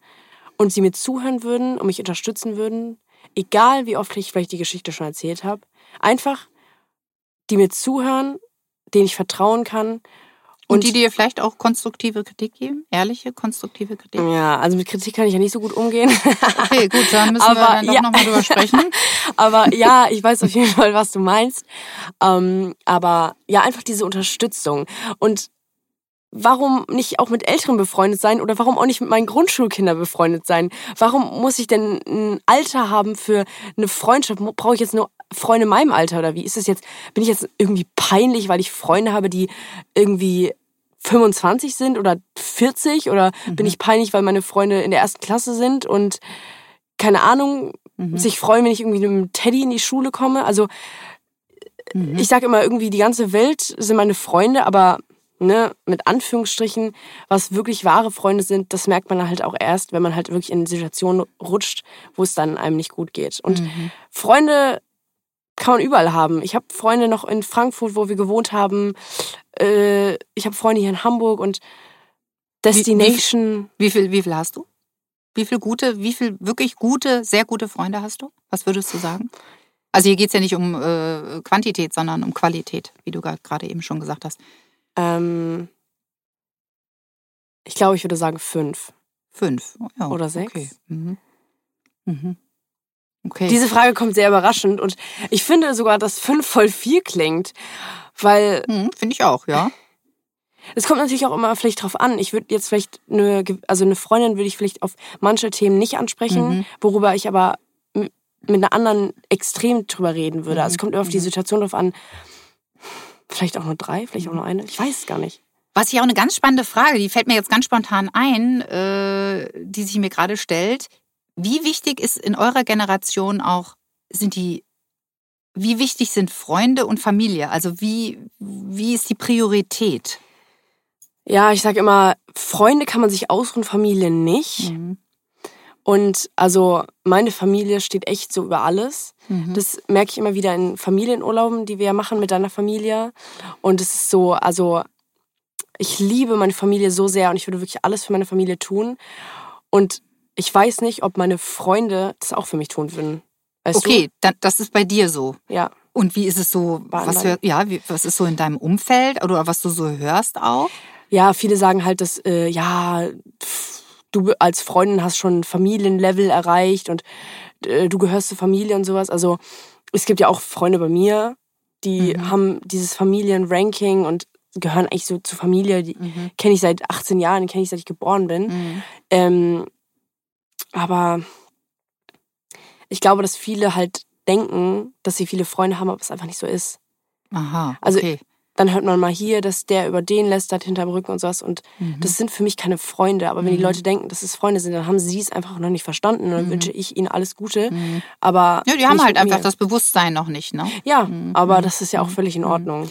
und sie mir zuhören würden und mich unterstützen würden, egal wie oft ich vielleicht die Geschichte schon erzählt habe. Einfach, die mir zuhören, denen ich vertrauen kann und, und die dir vielleicht auch konstruktive Kritik geben? Ehrliche, konstruktive Kritik? Ja, also mit Kritik kann ich ja nicht so gut umgehen. [laughs] Okay, gut, dann müssen aber, wir dann doch ja. nochmal drüber sprechen. [laughs] aber ja, ich weiß auf jeden Fall, was du meinst. Ähm, aber ja, einfach diese Unterstützung. Und warum nicht auch mit Älteren befreundet sein oder warum auch nicht mit meinen Grundschulkindern befreundet sein? Warum muss ich denn ein Alter haben für eine Freundschaft? Brauche ich jetzt nur Freunde in meinem Alter oder wie ist es jetzt? Bin ich jetzt irgendwie peinlich, weil ich Freunde habe, die irgendwie 25 sind oder 40 oder mhm. bin ich peinlich, weil meine Freunde in der ersten Klasse sind und keine Ahnung, mhm. sich freuen, wenn ich irgendwie mit einem Teddy in die Schule komme. Also mhm. ich sage immer irgendwie, die ganze Welt sind meine Freunde, aber ne, mit Anführungsstrichen, was wirklich wahre Freunde sind, das merkt man halt auch erst, wenn man halt wirklich in Situationen rutscht, wo es dann einem nicht gut geht. Und mhm. Freunde kann man überall haben. Ich habe Freunde noch in Frankfurt, wo wir gewohnt haben. Äh, ich habe Freunde hier in Hamburg und Destination. Wie, wie, viel, wie viel hast du? Wie viel gute, wie viel wirklich gute, sehr gute Freunde hast du? Was würdest du sagen? Also hier geht es ja nicht um äh, Quantität, sondern um Qualität, wie du gerade eben schon gesagt hast. Ähm, ich glaube, ich würde sagen fünf. Fünf, oh, ja, Oder sechs. Okay. Mhm. Mhm. Okay. Diese Frage kommt sehr überraschend und ich finde sogar, dass fünf voll viel klingt, weil. Mhm, finde ich auch, ja. Es kommt natürlich auch immer vielleicht drauf an. Ich würde jetzt vielleicht eine, also eine Freundin würde ich vielleicht auf manche Themen nicht ansprechen, Mhm. worüber ich aber mit einer anderen extrem drüber reden würde. Also es kommt immer auf die Situation drauf an. Vielleicht auch nur drei, vielleicht auch nur eine. Ich weiß es gar nicht. Was ich auch eine ganz spannende Frage, die fällt mir jetzt ganz spontan ein, äh, die sich mir gerade stellt. Wie wichtig ist in eurer Generation auch, sind die, wie wichtig sind Freunde und Familie? Also wie, wie ist die Priorität? Ja, ich sage immer, Freunde kann man sich ausruhen, Familie nicht. Mhm. Und also meine Familie steht echt so über alles. Mhm. Das merke ich immer wieder in Familienurlauben, die wir machen mit deiner Familie. Und es ist so, also ich liebe meine Familie so sehr und ich würde wirklich alles für meine Familie tun. Und ich weiß nicht, ob meine Freunde das auch für mich tun würden. Weißt Okay, dann, das ist bei dir so. Ja. Und wie ist es so, was, hör, ja, wie, was ist so in deinem Umfeld oder was du so hörst auch? Ja, viele sagen halt, dass, äh, ja, pff, du als Freundin hast schon Familienlevel erreicht und äh, du gehörst zur Familie und sowas. Also es gibt ja auch Freunde bei mir, die Mhm. haben dieses Familienranking und gehören eigentlich so zur Familie. Die Mhm. kenne ich seit 18 Jahren, die kenne ich seit ich geboren bin. Mhm. Ähm, aber ich glaube, dass viele halt denken, dass sie viele Freunde haben, aber es einfach nicht so ist. Aha, Also okay. Dann hört man mal hier, dass der über den lästert hinterm Rücken und sowas. Und Mhm. das sind für mich keine Freunde. Aber wenn die Leute denken, dass es Freunde sind, dann haben sie es einfach noch nicht verstanden. Und dann wünsche ich ihnen alles Gute. Aber Mhm. ja, die haben halt einfach das Bewusstsein noch nicht, ne? Ja, aber das ist ja auch völlig in Ordnung.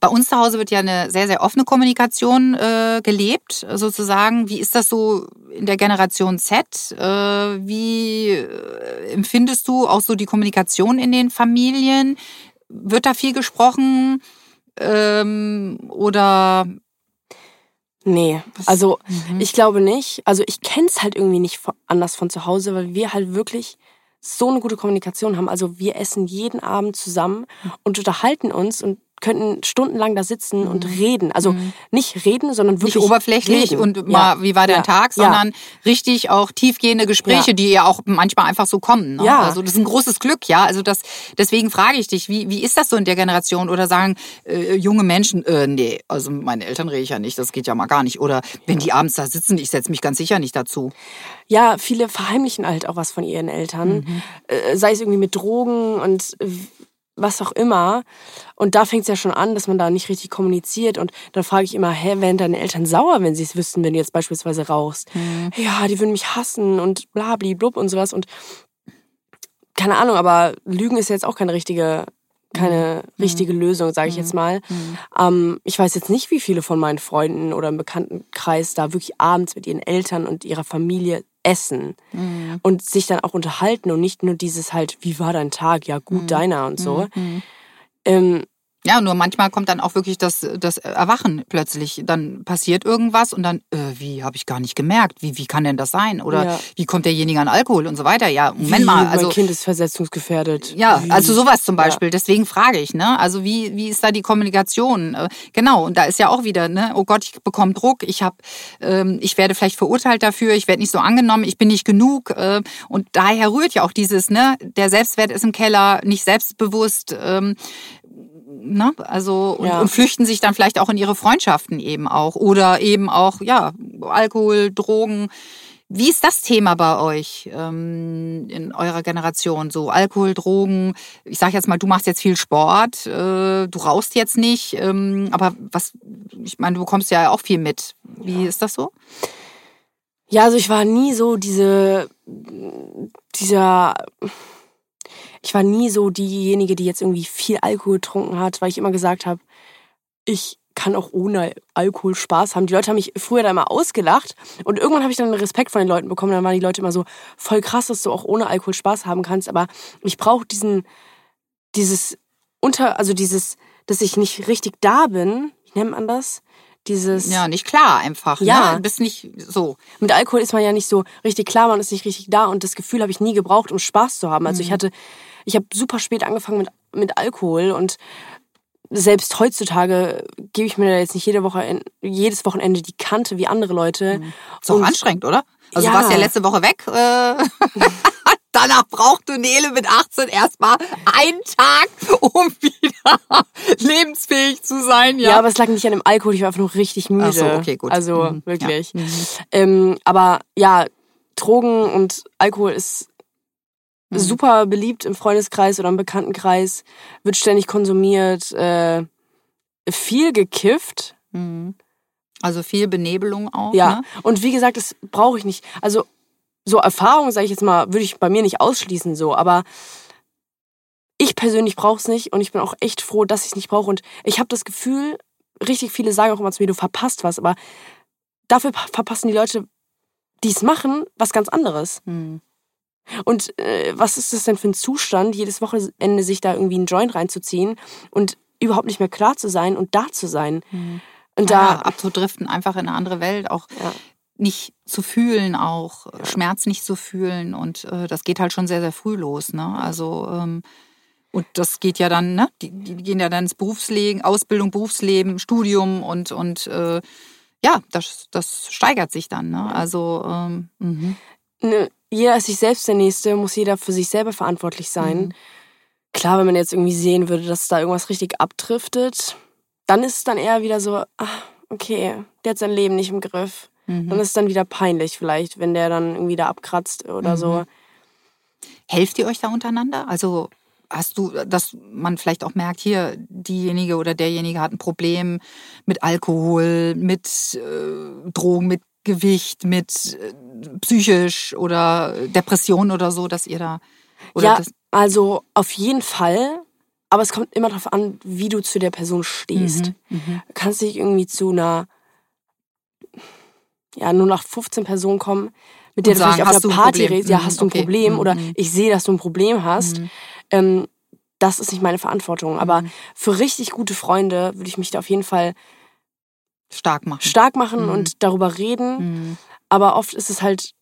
Bei uns zu Hause wird ja eine sehr, sehr offene Kommunikation äh, gelebt, sozusagen. Wie ist das so in der Generation Z? Äh, wie äh, empfindest du auch so die Kommunikation in den Familien? Wird da viel gesprochen? Ähm, oder Nee, also Mhm. ich glaube nicht. Also ich kenne es halt irgendwie nicht anders von zu Hause, weil wir halt wirklich so eine gute Kommunikation haben. Also wir essen jeden Abend zusammen und unterhalten uns und könnten stundenlang da sitzen und reden. Also nicht reden, sondern Mhm. nicht wirklich oberflächlich reden. und Ja. mal, wie war dein Ja. Tag, Ja. sondern richtig auch tiefgehende Gespräche, Ja. die ja auch manchmal einfach so kommen. Ne? Ja. Also das ist ein großes Glück, ja. Also das, deswegen frage ich dich, wie, wie ist das so in der Generation? Oder sagen äh, junge Menschen, äh, nee, also mit meinen Eltern rede ich ja nicht, das geht ja mal gar nicht. Oder wenn die abends da sitzen, ich setze mich ganz sicher nicht dazu. Ja, viele verheimlichen halt auch was von ihren Eltern. Mhm. Äh, sei es irgendwie mit Drogen und äh, was auch immer. Und da fängt es ja schon an, dass man da nicht richtig kommuniziert. Und dann frage ich immer, hä, wären deine Eltern sauer, wenn sie es wüssten, wenn du jetzt beispielsweise rauchst? Mhm. Ja, die würden mich hassen und blabli blub und sowas. Und keine Ahnung, aber Lügen ist jetzt auch keine richtige keine Mhm. richtige Lösung, sage ich jetzt mal. Ähm, ich weiß jetzt nicht, wie viele von meinen Freunden oder im Bekanntenkreis da wirklich abends mit ihren Eltern und ihrer Familie essen Mhm. und sich dann auch unterhalten und nicht nur dieses halt, wie war dein Tag? Ja, Mhm. gut, deiner und so. Ähm, Ja, nur manchmal kommt dann auch wirklich das, das Erwachen plötzlich. Dann passiert irgendwas und dann, äh, wie habe ich gar nicht gemerkt? Wie, wie kann denn das sein? Oder Ja. wie kommt derjenige an Alkohol und so weiter? Ja, Moment wie, mal. Also mein Kind ist versetzungsgefährdet. Ja, Wie? also sowas zum Ja. Beispiel. Deswegen frage ich, ne? Also wie, wie ist da die Kommunikation? Äh, Genau, und da ist ja auch wieder, ne? Oh Gott, ich bekomme Druck, ich hab, ähm, ich werde vielleicht verurteilt dafür, ich werde nicht so angenommen, ich bin nicht genug. Äh, und daher rührt ja auch dieses, ne? Der Selbstwert ist im Keller, nicht selbstbewusst. Ähm, Ne? Also und, Ja. und flüchten sich dann vielleicht auch in ihre Freundschaften eben auch oder eben auch ja Alkohol, Drogen. Wie ist das Thema bei euch ähm, in eurer Generation? So Alkohol, Drogen. Ich sage jetzt mal, du machst jetzt viel Sport, äh, du rauchst jetzt nicht, ähm, aber was? Ich meine, du bekommst ja auch viel mit. Wie ist das so? Ja, also ich war nie so diese, dieser, ich war nie so diejenige, die jetzt irgendwie viel Alkohol getrunken hat, weil ich immer gesagt habe, ich kann auch ohne Alkohol Spaß haben. Die Leute haben mich früher da immer ausgelacht und irgendwann habe ich dann Respekt von den Leuten bekommen. Dann waren die Leute immer so voll krass, dass du auch ohne Alkohol Spaß haben kannst. Aber ich brauche diesen, dieses unter, also dieses, dass ich nicht richtig da bin. Wie nennt man das? Dieses Ja, nicht klar einfach. Ja. Ne? Bist nicht so. mit Alkohol ist man ja nicht so richtig klar, man ist nicht richtig da und das Gefühl habe ich nie gebraucht, um Spaß zu haben. Also Mhm. ich hatte, ich habe super spät angefangen mit, mit Alkohol und selbst heutzutage gebe ich mir da jetzt nicht jede Woche, jedes Wochenende die Kante wie andere Leute. Mhm. Ist auch Und- anstrengend, oder? Also Ja. du warst ja letzte Woche weg. Äh, [laughs] Danach brauchte Nele mit 18 erstmal einen Tag, um [laughs] wieder lebensfähig zu sein. Ja, Ja, aber es lag nicht an dem Alkohol, ich war einfach nur richtig müde. Ach so, okay, gut. Also Mhm, wirklich. Ähm, aber ja, Drogen und Alkohol ist Mhm. super beliebt im Freundeskreis oder im Bekanntenkreis, wird ständig konsumiert, äh, viel gekifft. Mhm. Also viel Benebelung auch. Ja, Ne? und wie gesagt, das brauche ich nicht. Also so Erfahrung, sage ich jetzt mal, würde ich bei mir nicht ausschließen so, aber ich persönlich brauche es nicht und ich bin auch echt froh, dass ich es nicht brauche und ich habe das Gefühl, richtig viele sagen auch immer zu mir, du verpasst was, aber dafür pa- verpassen die Leute, die es machen, was ganz anderes. Mhm. Und äh, was ist das denn für ein Zustand, jedes Wochenende sich da irgendwie einen Joint reinzuziehen und überhaupt nicht mehr klar zu sein und da zu sein? Und ja, da, abzudriften, einfach in eine andere Welt, auch Ja. Nicht zu fühlen, auch Schmerz nicht zu fühlen. Und äh, das geht halt schon sehr, sehr früh los. Ne? Also ähm, und das geht ja dann, ne? Die, die gehen ja dann ins Berufsleben, Ausbildung, Berufsleben, Studium und und äh, ja, das, das steigert sich dann. Ne? Also ähm, mhm. ne, jeder ist sich selbst der Nächste, muss jeder für sich selber verantwortlich sein. Mhm. Klar, wenn man jetzt irgendwie sehen würde, dass da irgendwas richtig abdriftet, dann ist es dann eher wieder so, ach, okay, der hat sein Leben nicht im Griff. Mhm. Dann ist es dann wieder peinlich vielleicht, wenn der dann irgendwie da abkratzt oder Mhm. so. Helft ihr euch da untereinander? Also hast du, dass man vielleicht auch merkt, hier diejenige oder derjenige hat ein Problem mit Alkohol, mit äh, Drogen, mit Gewicht, mit äh, psychisch oder Depression oder so, dass ihr da ja, also auf jeden Fall. Aber es kommt immer darauf an, wie du zu der Person stehst. Mhm, Du kannst nicht irgendwie zu einer, ja, nur nach 15 Personen kommen, mit der du vielleicht auf einer ein Party redest, ja, Mhm, hast du ein okay. Problem oder Mhm. ich sehe, dass du ein Problem hast. Mhm. Ähm, das ist nicht meine Verantwortung. Aber Mhm. für richtig gute Freunde würde ich mich da auf jeden Fall stark machen. stark machen Mhm. und darüber reden. Mhm. Aber oft ist es halt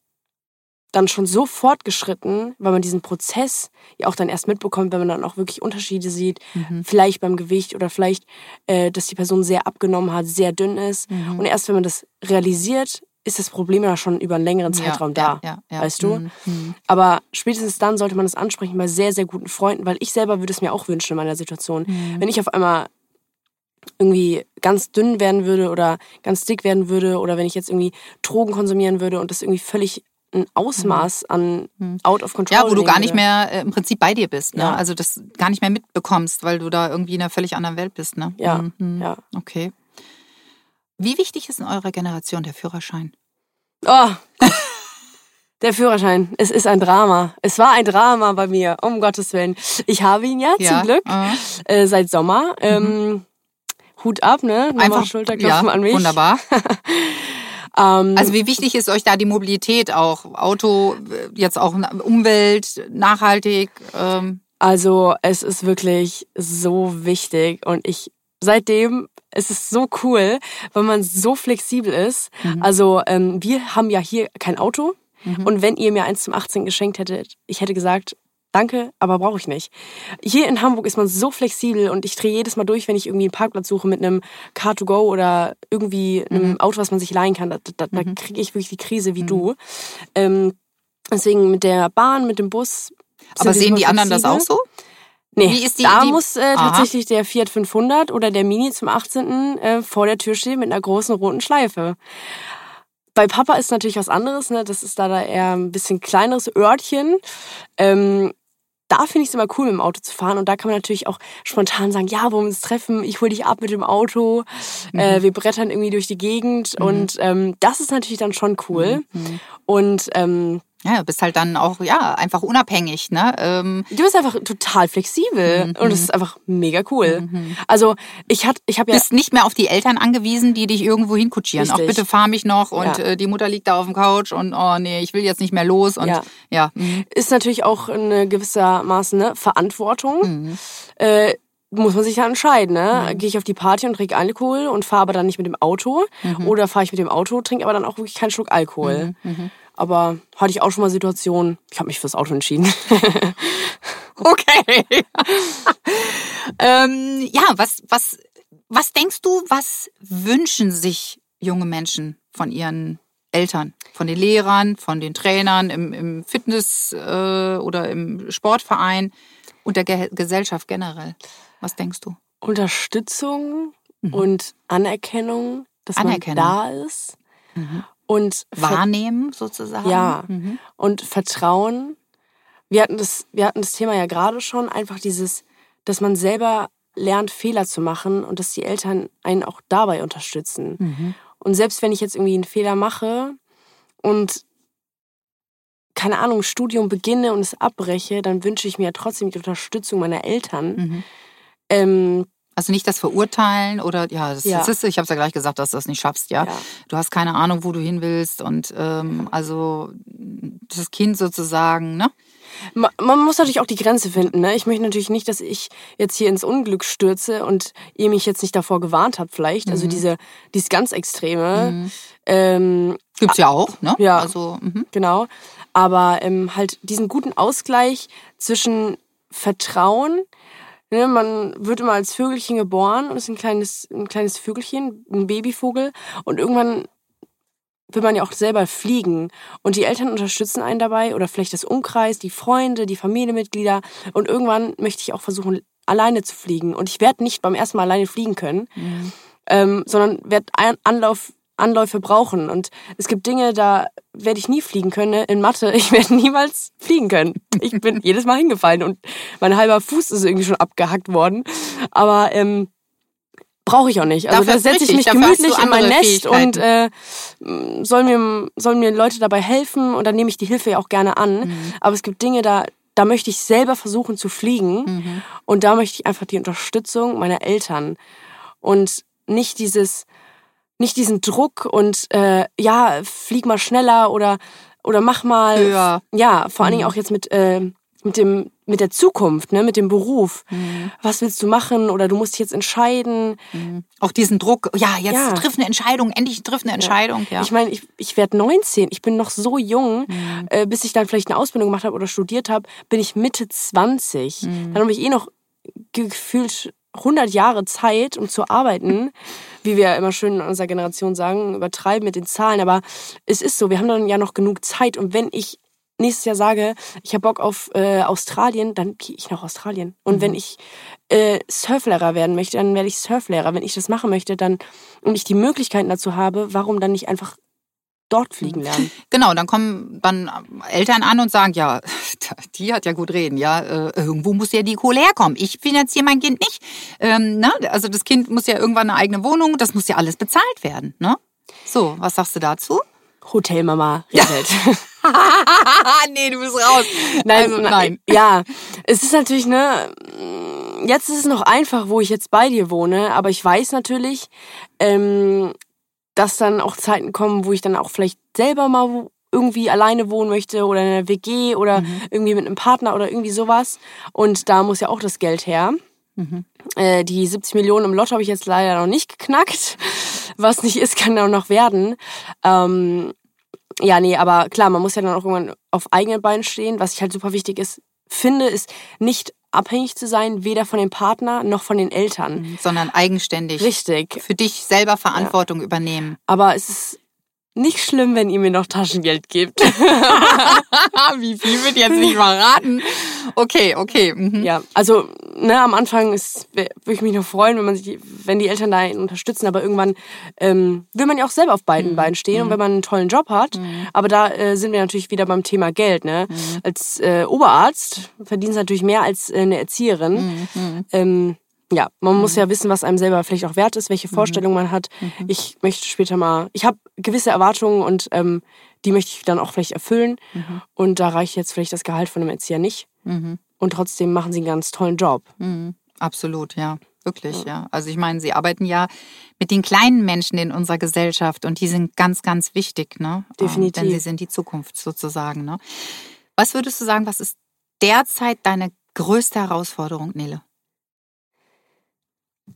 dann schon so fortgeschritten, weil man diesen Prozess ja auch dann erst mitbekommt, wenn man dann auch wirklich Unterschiede sieht, Mhm. vielleicht beim Gewicht oder vielleicht, äh, dass die Person sehr abgenommen hat, sehr dünn ist. Mhm. Und erst wenn man das realisiert, ist das Problem ja schon über einen längeren Zeitraum ja, da. Ja, ja, ja. weißt du? Mhm. Mhm. Aber spätestens dann sollte man das ansprechen bei sehr, sehr guten Freunden, weil ich selber würde es mir auch wünschen in meiner Situation. Mhm. Wenn ich auf einmal irgendwie ganz dünn werden würde oder ganz dick werden würde oder wenn ich jetzt irgendwie Drogen konsumieren würde und das irgendwie völlig ein Ausmaß an Mhm. out of control Ja, wo du gar nicht mehr äh, im Prinzip bei dir bist, ne? Ja. Also das gar nicht mehr mitbekommst, weil du da irgendwie in einer völlig anderen Welt bist, ne? Ja, Mhm. ja. Okay. Wie wichtig ist in eurer Generation der Führerschein? Oh. [laughs] Der Führerschein. Es ist ein Drama. Es war ein Drama bei mir, um Gottes Willen. Ich habe ihn ja, zum Glück äh, äh, seit Sommer. Ähm, Hut ab, ne? Nochmal einfach Schulterklopfen ja, an mich. Wunderbar. [laughs] Ähm, Also wie wichtig ist euch da die Mobilität auch? Auto, jetzt auch Umwelt, nachhaltig? Ähm, Also es ist wirklich so wichtig und ich seitdem es ist so cool, weil man so flexibel ist. Mhm. Also ähm, wir haben ja hier kein Auto und wenn ihr mir eins zum 18 geschenkt hättet, ich hätte gesagt, danke, aber brauche ich nicht. Hier in Hamburg ist man so flexibel und ich drehe jedes Mal durch, wenn ich irgendwie einen Parkplatz suche mit einem Car2Go oder irgendwie einem Mhm. Auto, was man sich leihen kann. Da, da, da kriege ich wirklich die Krise wie du. Ähm, deswegen mit der Bahn, mit dem Bus. aber sehen die anderen das auch so? Nee, Wie ist die- da die- muss äh, tatsächlich der Fiat 500 oder der Mini zum 18. Äh, vor der Tür stehen mit einer großen roten Schleife. Bei Papa ist natürlich was anderes, ne? Das ist da, da eher ein bisschen kleineres Örtchen. Ähm, da finde ich es immer cool, mit dem Auto zu fahren. Und da kann man natürlich auch spontan sagen, ja, wollen wir uns treffen? Ich hol dich ab mit dem Auto. Äh, wir brettern irgendwie durch die Gegend. Und ähm, das ist natürlich dann schon cool. Und ähm, Ja, du bist halt dann auch, ja, einfach unabhängig, ne? Ähm, du bist einfach total flexibel. Und es ist einfach mega cool. Also ich hat, ich habe ja bist nicht mehr auf die Eltern angewiesen, die dich irgendwo hinkutschieren. Auch Richtig. bitte fahr mich noch und Ja. äh, die Mutter liegt da auf dem Couch und oh nee, ich will jetzt nicht mehr los und ja. Ja. mhm. ist natürlich auch eine gewissermaßen ne, Verantwortung. Mhm. Äh, muss man sich dann entscheiden, ne? Gehe ich auf die Party und trinke Alkohol und fahre aber dann nicht mit dem Auto? Mhm. Oder fahre ich mit dem Auto, trinke aber dann auch wirklich keinen Schluck Alkohol? Aber hatte ich auch schon mal Situationen, ich habe mich fürs Auto entschieden. [laughs] Okay. [laughs] ähm, ja, was, was, was denkst du, was wünschen sich junge Menschen von ihren Eltern, von den Lehrern, von den Trainern im, im Fitness äh, oder im Sportverein und der Ge Gesellschaft generell? Was denkst du? Unterstützung mhm. und Anerkennung, dass Anerkennung. man da ist. Mhm. Und wahrnehmen sozusagen. Ja. Mhm. Und Vertrauen. Wir hatten das, wir hatten das Thema ja gerade schon, einfach dieses, dass man selber lernt, Fehler zu machen und dass die Eltern einen auch dabei unterstützen. Mhm. Und selbst wenn ich jetzt irgendwie einen Fehler mache und keine Ahnung, Studium beginne und es abbreche, dann wünsche ich mir ja trotzdem die Unterstützung meiner Eltern. Mhm. Ähm, also nicht das Verurteilen oder ja, das, ja. ist, ich habe es ja gleich gesagt, dass du das nicht schaffst, ja? ja. Du hast keine Ahnung, wo du hin willst und ähm, also das Kind sozusagen, ne? Man muss natürlich auch die Grenze finden. Ne? Ich möchte natürlich nicht, dass ich jetzt hier ins Unglück stürze und ihr mich jetzt nicht davor gewarnt habt, vielleicht. Also mhm. Also diese, dieses ganz Extreme. Mhm. Ähm, Gibt's ja auch, ne? Ja, also, mhm. genau. Aber ähm, halt diesen guten Ausgleich zwischen Vertrauen, Ne, man wird immer als Vögelchen geboren und ist ein kleines, ein kleines Vögelchen, ein Babyvogel. Und irgendwann will man ja auch selber fliegen. Und die Eltern unterstützen einen dabei oder vielleicht das Umkreis, die Freunde, die Familienmitglieder. Und irgendwann möchte ich auch versuchen, alleine zu fliegen. Und ich werde nicht beim ersten Mal alleine fliegen können, mhm. ähm, sondern werde Anlauf, Anläufe brauchen. Und es gibt Dinge, da werde ich nie fliegen können. In Mathe, ich werde niemals fliegen können. Ich bin [laughs] jedes Mal hingefallen und mein halber Fuß ist irgendwie schon abgehackt worden. Aber ähm, brauche ich auch nicht. Also da setze ich mich gemütlich in mein Nest und äh, soll mir sollen mir Leute dabei helfen und dann nehme ich die Hilfe ja auch gerne an. Mhm. Aber es gibt Dinge, da da möchte ich selber versuchen zu fliegen mhm. und da möchte ich einfach die Unterstützung meiner Eltern und nicht dieses nicht diesen Druck und äh, ja flieg mal schneller oder oder mach mal ja, ja vor allen Dingen mhm. auch jetzt mit äh, mit dem mit der Zukunft, ne, mit dem Beruf. Mhm. Was willst du machen oder du musst dich jetzt entscheiden. Mhm. Auch diesen Druck, ja, jetzt ja. triff eine Entscheidung, endlich triff eine Entscheidung. Ja. ja. Ich meine, ich, ich werde 19, ich bin noch so jung, mhm. äh, bis ich dann vielleicht eine Ausbildung gemacht habe oder studiert habe, bin ich Mitte 20. Mhm. Dann habe ich eh noch gefühlt 100 Jahre Zeit, um zu arbeiten, wie wir immer schön in unserer Generation sagen, übertreiben mit den Zahlen, aber es ist so, wir haben dann ja noch genug Zeit und wenn ich nächstes Jahr sage, ich habe Bock auf äh, Australien, dann gehe ich nach Australien. Und mhm. wenn ich äh, Surflehrer werden möchte, dann werde ich Surflehrer. Wenn ich das machen möchte, dann und ich die Möglichkeiten dazu habe, warum dann nicht einfach dort fliegen lernen. Genau, dann kommen dann Eltern an und sagen, ja, [laughs] die hat ja gut reden, ja, äh, irgendwo muss ja die Kohle herkommen. Ich finanziere mein Kind nicht. Ähm, ne? Also das Kind muss ja irgendwann eine eigene Wohnung, das muss ja alles bezahlt werden. Ne? So, was sagst du dazu? Hotelmama regelt. [laughs] nee, du bist raus. Nein, also, nein. Ja, es ist natürlich, ne, jetzt ist es noch einfach, wo ich jetzt bei dir wohne, aber ich weiß natürlich, ähm, dass dann auch Zeiten kommen, wo ich dann auch vielleicht selber mal irgendwie alleine wohnen möchte oder in einer WG oder mhm. irgendwie mit einem Partner oder irgendwie sowas. Und da muss ja auch das Geld her. Mhm. Äh, die 70 Millionen im Lotto habe ich jetzt leider noch nicht geknackt. [laughs] Was nicht ist, kann auch noch werden. Ähm, ja, nee, aber klar, man muss ja dann auch irgendwann auf eigenen Beinen stehen. Was ich halt super wichtig ist, finde, ist nicht abhängig zu sein, weder von dem Partner noch von den Eltern. Sondern eigenständig. Richtig. Für dich selber Verantwortung ja. übernehmen. Aber es ist nicht schlimm, wenn ihr mir noch Taschengeld gebt. [laughs] Wie viel wird jetzt nicht verraten? Okay, okay. Mhm. Ja, also ne, am Anfang ist, würde ich mich noch freuen, wenn man sich, wenn die Eltern da unterstützen, aber irgendwann ähm, will man ja auch selber auf beiden mhm. Beinen stehen mhm. und wenn man einen tollen Job hat. Mhm. Aber da äh, sind wir natürlich wieder beim Thema Geld. Ne? Mhm. Als äh, Oberarzt verdienst du natürlich mehr als äh, eine Erzieherin. Mhm. Ähm, ja, man mhm. muss ja wissen, was einem selber vielleicht auch wert ist, welche mhm. Vorstellungen man hat. Mhm. Ich möchte später mal, ich habe gewisse Erwartungen und ähm, die möchte ich dann auch vielleicht erfüllen. Mhm. Und da reicht jetzt vielleicht das Gehalt von einem Erzieher nicht. Mhm. Und trotzdem machen sie einen ganz tollen Job. Mhm. Absolut, ja. Wirklich, ja. ja. Also ich meine, sie arbeiten ja mit den kleinen Menschen in unserer Gesellschaft und die sind ganz, ganz wichtig, ne? Definitiv. Denn sie sind die Zukunft sozusagen, ne? Was würdest du sagen, was ist derzeit deine größte Herausforderung, Nele?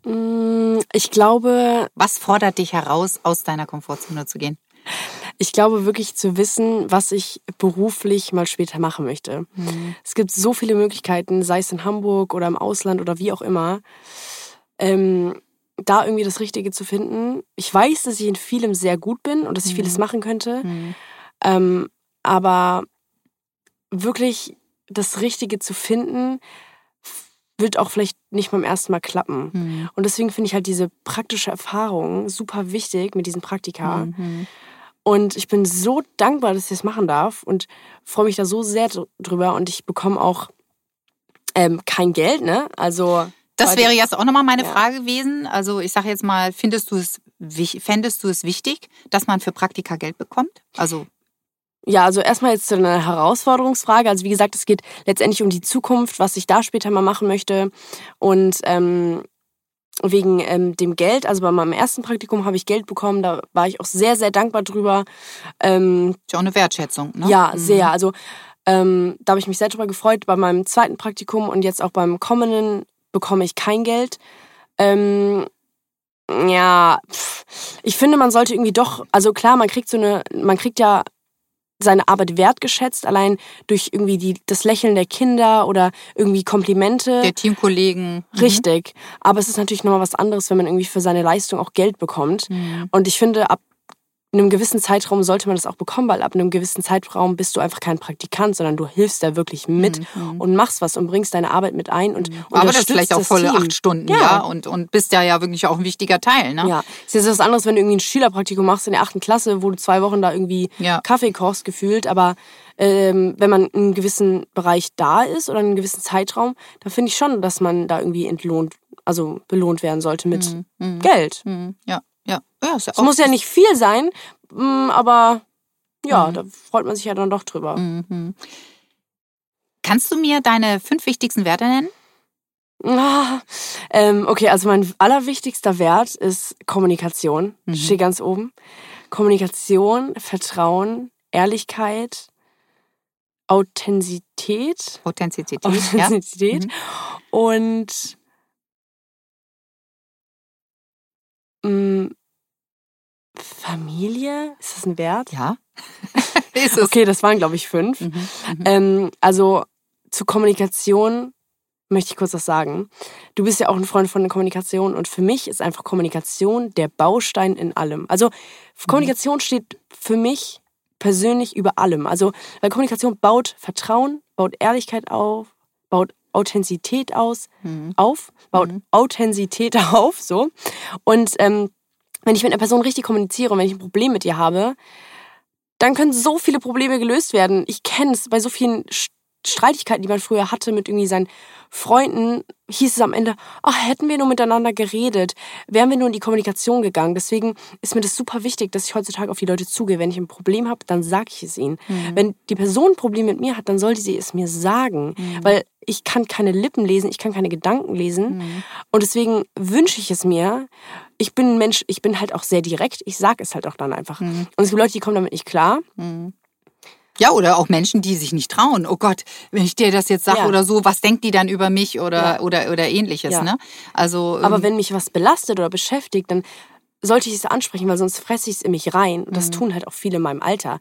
Mm, ich glaube. Was fordert dich heraus, aus deiner Komfortzone zu gehen? Ich glaube wirklich zu wissen, was ich beruflich mal später machen möchte. Mhm. Es gibt so viele Möglichkeiten, sei es in Hamburg oder im Ausland oder wie auch immer. Ähm, da irgendwie das Richtige zu finden. Ich weiß, dass ich in vielem sehr gut bin und dass ich Mhm. vieles machen könnte. Mhm. Ähm, aber wirklich das Richtige zu finden, wird auch vielleicht nicht beim ersten Mal klappen. Mhm. Und deswegen finde ich halt diese praktische Erfahrung super wichtig mit diesen Praktika. Mhm. Und ich bin so dankbar, dass ich das machen darf und freue mich da so sehr dr- drüber. Und ich bekomme auch ähm, kein Geld, ne? Also. Das wäre jetzt auch nochmal meine Ja. Frage gewesen. Also ich sage jetzt mal, findest du es fändest du es wichtig, dass man für Praktika Geld bekommt? Also Ja, also erstmal jetzt zu einer Herausforderungsfrage. Also wie gesagt, es geht letztendlich um die Zukunft, was ich da später mal machen möchte. Und ähm, wegen ähm, dem Geld, also bei meinem ersten Praktikum habe ich Geld bekommen, da war ich auch sehr, sehr dankbar drüber. Ähm, ist ja auch eine Wertschätzung, ne? Ja, Mhm. sehr. Also ähm, da habe ich mich sehr drüber gefreut. Bei meinem zweiten Praktikum und jetzt auch beim kommenden bekomme ich kein Geld. Ähm, ja, ich finde, man sollte irgendwie doch, also klar, man kriegt so eine, man kriegt ja seine Arbeit wertgeschätzt, allein durch irgendwie die, das Lächeln der Kinder oder irgendwie Komplimente. Der Teamkollegen. Mhm. Richtig. Aber es ist natürlich nochmal was anderes, wenn man irgendwie für seine Leistung auch Geld bekommt. Mhm. Und ich finde, ab einem gewissen Zeitraum sollte man das auch bekommen, weil ab einem gewissen Zeitraum bist du einfach kein Praktikant, sondern du hilfst da wirklich mit Mhm. und machst was und bringst deine Arbeit mit ein und Aber das unterstützt vielleicht auch volle Team. acht Stunden, Ja. ja. Und, und bist ja ja wirklich auch ein wichtiger Teil, ne? Ja, ist jetzt was anderes, wenn du irgendwie ein Schülerpraktikum machst in der achten Klasse, wo du zwei Wochen da irgendwie Ja. Kaffee kochst, gefühlt. Aber ähm, wenn man in einem gewissen Bereich da ist oder in einem gewissen Zeitraum, dann finde ich schon, dass man da irgendwie entlohnt, also belohnt werden sollte mit Mhm. Mhm. Geld. Mhm. Ja, ja. ja ist ja Es muss ja nicht viel sein, mm, aber ja, Mhm. da freut man sich ja dann doch drüber. Mhm. Kannst du mir deine fünf wichtigsten Werte nennen? Ah, ähm, okay, also mein allerwichtigster Wert ist Kommunikation. Mhm. Steht ganz oben. Kommunikation, Vertrauen, Ehrlichkeit, Authentizität. Authentizität, ja. Authentizität Mhm. und Familie. Ist das ein Wert? Ja. [laughs] ist es. Okay, das waren, glaube ich, fünf. Mhm. Mhm. Ähm, also zu Kommunikation möchte ich kurz was sagen. Du bist ja auch ein Freund von der Kommunikation und für mich ist einfach Kommunikation der Baustein in allem. Also Kommunikation steht für mich persönlich über allem. Also weil Kommunikation baut Vertrauen, baut Ehrlichkeit auf, baut Authentizität aus, Mhm. auf, baut Mhm. Authentizität [laughs] auf, so. Und ähm, wenn ich mit einer Person richtig kommuniziere und wenn ich ein Problem mit ihr habe, dann können so viele Probleme gelöst werden. Ich kenne es bei so vielen Streitigkeiten, die man früher hatte mit irgendwie seinen Freunden, hieß es am Ende, ach, hätten wir nur miteinander geredet, wären wir nur in die Kommunikation gegangen. Deswegen ist mir das super wichtig, dass ich heutzutage auf die Leute zugehe. Wenn ich ein Problem habe, dann sage ich es ihnen. Wenn die Person ein Problem mit mir hat, dann sollte sie es mir sagen. Weil ich kann keine Lippen lesen, ich kann keine Gedanken lesen. Und deswegen wünsche ich es mir. Ich bin ein Mensch, ich bin halt auch sehr direkt. Ich sage es halt auch dann einfach. Und es gibt Leute, die kommen damit nicht klar. Ja, oder auch Menschen, die sich nicht trauen. Oh Gott, wenn ich dir das jetzt sage Ja. oder so, was denkt die dann über mich oder, Ja. oder, oder ähnliches, Ja. ne? Also, Aber ähm, wenn mich was belastet oder beschäftigt, dann sollte ich es ansprechen, weil sonst fresse ich es in mich rein. Und das tun halt auch viele in meinem Alter.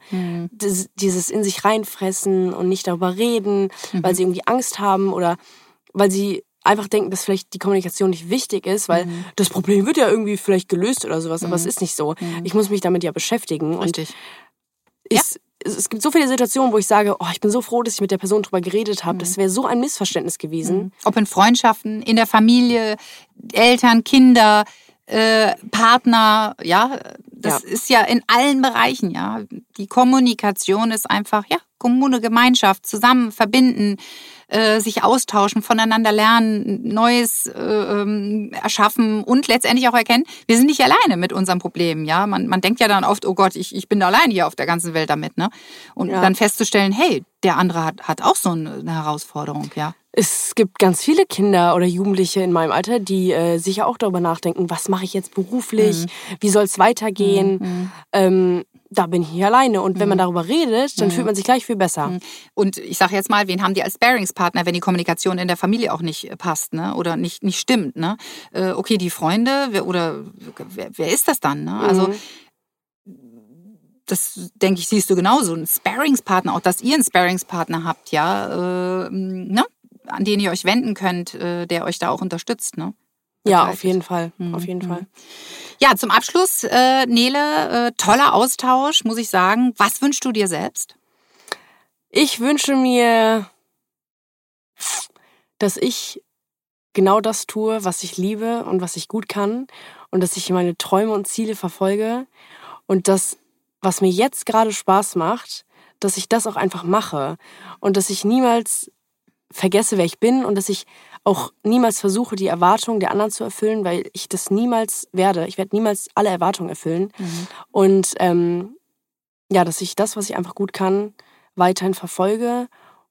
Das, dieses in sich reinfressen und nicht darüber reden, weil sie irgendwie Angst haben oder weil sie einfach denken, dass vielleicht die Kommunikation nicht wichtig ist, weil das Problem wird ja irgendwie vielleicht gelöst oder sowas, aber es ist nicht so. Ich muss mich damit ja beschäftigen. Und richtig. ich, es, es gibt so viele Situationen, wo ich sage, oh, ich bin so froh, dass ich mit der Person drüber geredet habe. Das wäre so ein Missverständnis gewesen. Ob in Freundschaften, in der Familie, Eltern, Kinder, äh, Partner, ja, das Ja. ist ja in allen Bereichen, ja. Die Kommunikation ist einfach, ja, Kommune, Gemeinschaft, zusammen verbinden, äh, sich austauschen, voneinander lernen, Neues äh, ähm, erschaffen und letztendlich auch erkennen, wir sind nicht alleine mit unseren Problemen, ja. Man, man denkt ja dann oft, oh Gott, ich, ich bin allein hier auf der ganzen Welt damit, ne? Und Ja. dann festzustellen, hey, der andere hat, hat auch so eine Herausforderung, ja. Es gibt ganz viele Kinder oder Jugendliche in meinem Alter, die äh, sicher auch darüber nachdenken, was mache ich jetzt beruflich, wie soll es weitergehen. Ähm, da bin ich nicht alleine. Und wenn man darüber redet, dann fühlt man sich gleich viel besser. Und ich sage jetzt mal, wen haben die als Sparingspartner, wenn die Kommunikation in der Familie auch nicht äh, passt, ne? Oder nicht, nicht stimmt, ne? Äh, okay, die Freunde, wer, oder wer, wer ist das dann? Ne? Also das denke ich, siehst du genauso. Ein Sparingspartner, auch dass ihr einen Sparingspartner habt, ja, äh, ne? an den ihr euch wenden könnt, äh, der euch da auch unterstützt, ne? Ja, auf jeden Fall. Mhm. Auf jeden Fall. Ja, zum Abschluss, äh, Nele, äh, toller Austausch, muss ich sagen. Was wünschst du dir selbst? Ich wünsche mir, dass ich genau das tue, was ich liebe und was ich gut kann und dass ich meine Träume und Ziele verfolge und das, was mir jetzt gerade Spaß macht, dass ich das auch einfach mache und dass ich niemals vergesse, wer ich bin und dass ich auch niemals versuche, die Erwartungen der anderen zu erfüllen, weil ich das niemals werde. Ich werde niemals alle Erwartungen erfüllen. Und ähm, ja, dass ich das, was ich einfach gut kann, weiterhin verfolge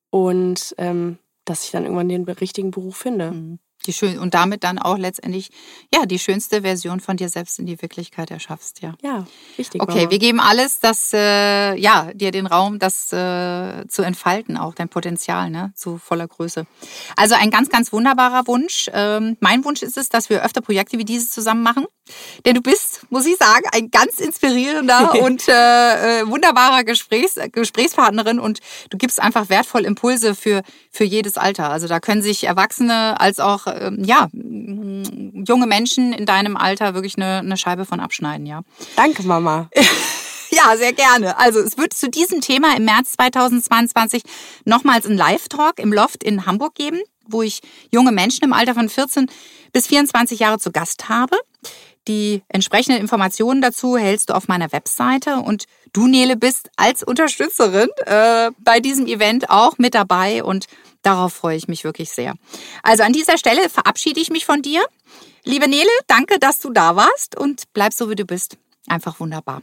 und ähm, dass ich dann irgendwann den richtigen Beruf finde. Mhm. Die schön und damit dann auch letztendlich ja die schönste Version von dir selbst in die Wirklichkeit erschaffst, ja. Ja, richtig. Okay, Mama. wir geben alles, das äh, ja dir den Raum, das äh, zu entfalten, auch dein Potenzial, ne, zu voller Größe. Also ein ganz, ganz wunderbarer Wunsch. Ähm, mein Wunsch ist es, dass wir öfter Projekte wie dieses zusammen machen, denn du bist, muss ich sagen, ein ganz inspirierender [laughs] und äh, äh, wunderbarer Gesprächs Gesprächspartnerin und du gibst einfach wertvoll Impulse für für jedes Alter. Also da können sich Erwachsene als auch ähm, ja m- junge Menschen in deinem Alter wirklich eine, eine Scheibe von abschneiden, ja. Danke, Mama. [laughs] Ja, sehr gerne. Also es wird zu diesem Thema im März 2022 nochmals einen Live-Talk im Loft in Hamburg geben, wo ich junge Menschen im Alter von 14 bis 24 Jahre zu Gast habe. Die entsprechenden Informationen dazu hältst du auf meiner Webseite und du, Nele, bist als Unterstützerin äh, bei diesem Event auch mit dabei und darauf freue ich mich wirklich sehr. Also an dieser Stelle verabschiede ich mich von dir. Liebe Nele, danke, dass du da warst und bleib so, wie du bist. Einfach wunderbar.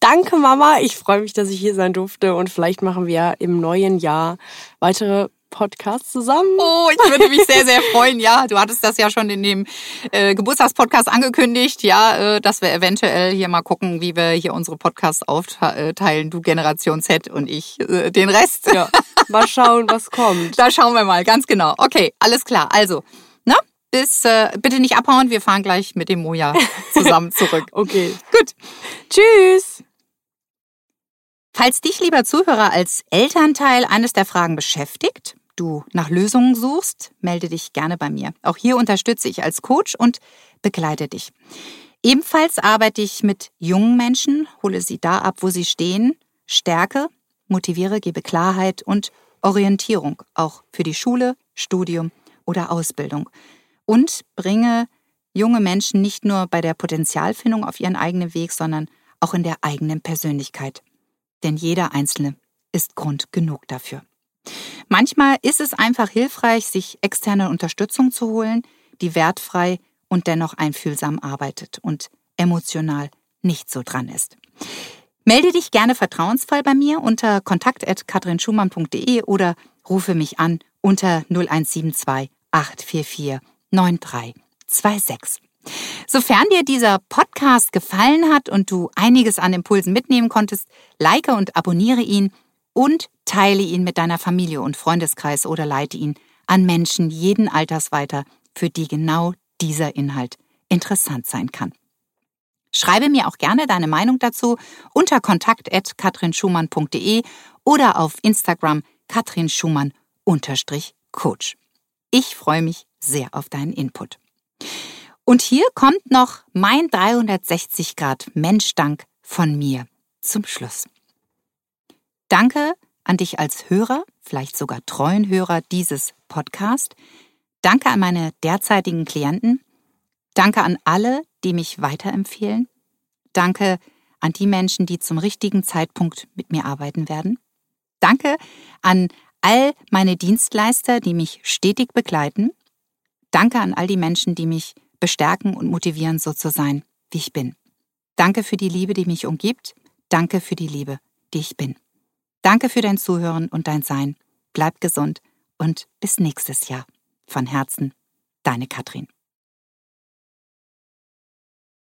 Danke, Mama. Ich freue mich, dass ich hier sein durfte und vielleicht machen wir im neuen Jahr weitere Podcasts zusammen. Oh, ich würde mich sehr, sehr freuen. Ja, du hattest das ja schon in dem äh, Geburtstagspodcast angekündigt, ja, äh, dass wir eventuell hier mal gucken, wie wir hier unsere Podcasts aufteilen. Du Generation Z und ich äh, den Rest. Ja. Mal schauen, was [laughs] kommt. Da schauen wir mal, ganz genau. Okay, alles klar. Also, ne? Bis, äh, bitte nicht abhauen, wir fahren gleich mit dem Moja zusammen [laughs] zurück. Okay. Gut. Tschüss. Falls dich, lieber Zuhörer, als Elternteil eines der Fragen beschäftigt, du nach Lösungen suchst, melde dich gerne bei mir. Auch hier unterstütze ich als Coach und begleite dich. Ebenfalls arbeite ich mit jungen Menschen, hole sie da ab, wo sie stehen, stärke, motiviere, gebe Klarheit und Orientierung, auch für die Schule, Studium oder Ausbildung. Und bringe junge Menschen nicht nur bei der Potenzialfindung auf ihren eigenen Weg, sondern auch in der eigenen Persönlichkeit denn jeder Einzelne ist Grund genug dafür. Manchmal ist es einfach hilfreich, sich externe Unterstützung zu holen, die wertfrei und dennoch einfühlsam arbeitet und emotional nicht so dran ist. Melde dich gerne vertrauensvoll bei mir unter kontakt.katrinschumann.de oder rufe mich an unter 0172 844 9326. Sofern dir dieser Podcast gefallen hat und du einiges an Impulsen mitnehmen konntest, like und abonniere ihn und teile ihn mit deiner Familie und Freundeskreis oder leite ihn an Menschen jeden Alters weiter, für die genau dieser Inhalt interessant sein kann. Schreibe mir auch gerne deine Meinung dazu unter kontakt.katrinschumann.de oder auf Instagram katrinschumann-coach. Ich freue mich sehr auf deinen Input. Und hier kommt noch mein 360 Grad Menschdank von mir zum Schluss. Danke an dich als Hörer, vielleicht sogar treuen Hörer dieses Podcast. Danke an meine derzeitigen Klienten. Danke an alle, die mich weiterempfehlen. Danke an die Menschen, die zum richtigen Zeitpunkt mit mir arbeiten werden. Danke an all meine Dienstleister, die mich stetig begleiten. Danke an all die Menschen, die mich bestärken und motivieren, so zu sein, wie ich bin. Danke für die Liebe, die mich umgibt. Danke für die Liebe, die ich bin. Danke für dein Zuhören und dein Sein. Bleib gesund und bis nächstes Jahr. Von Herzen, deine Katrin.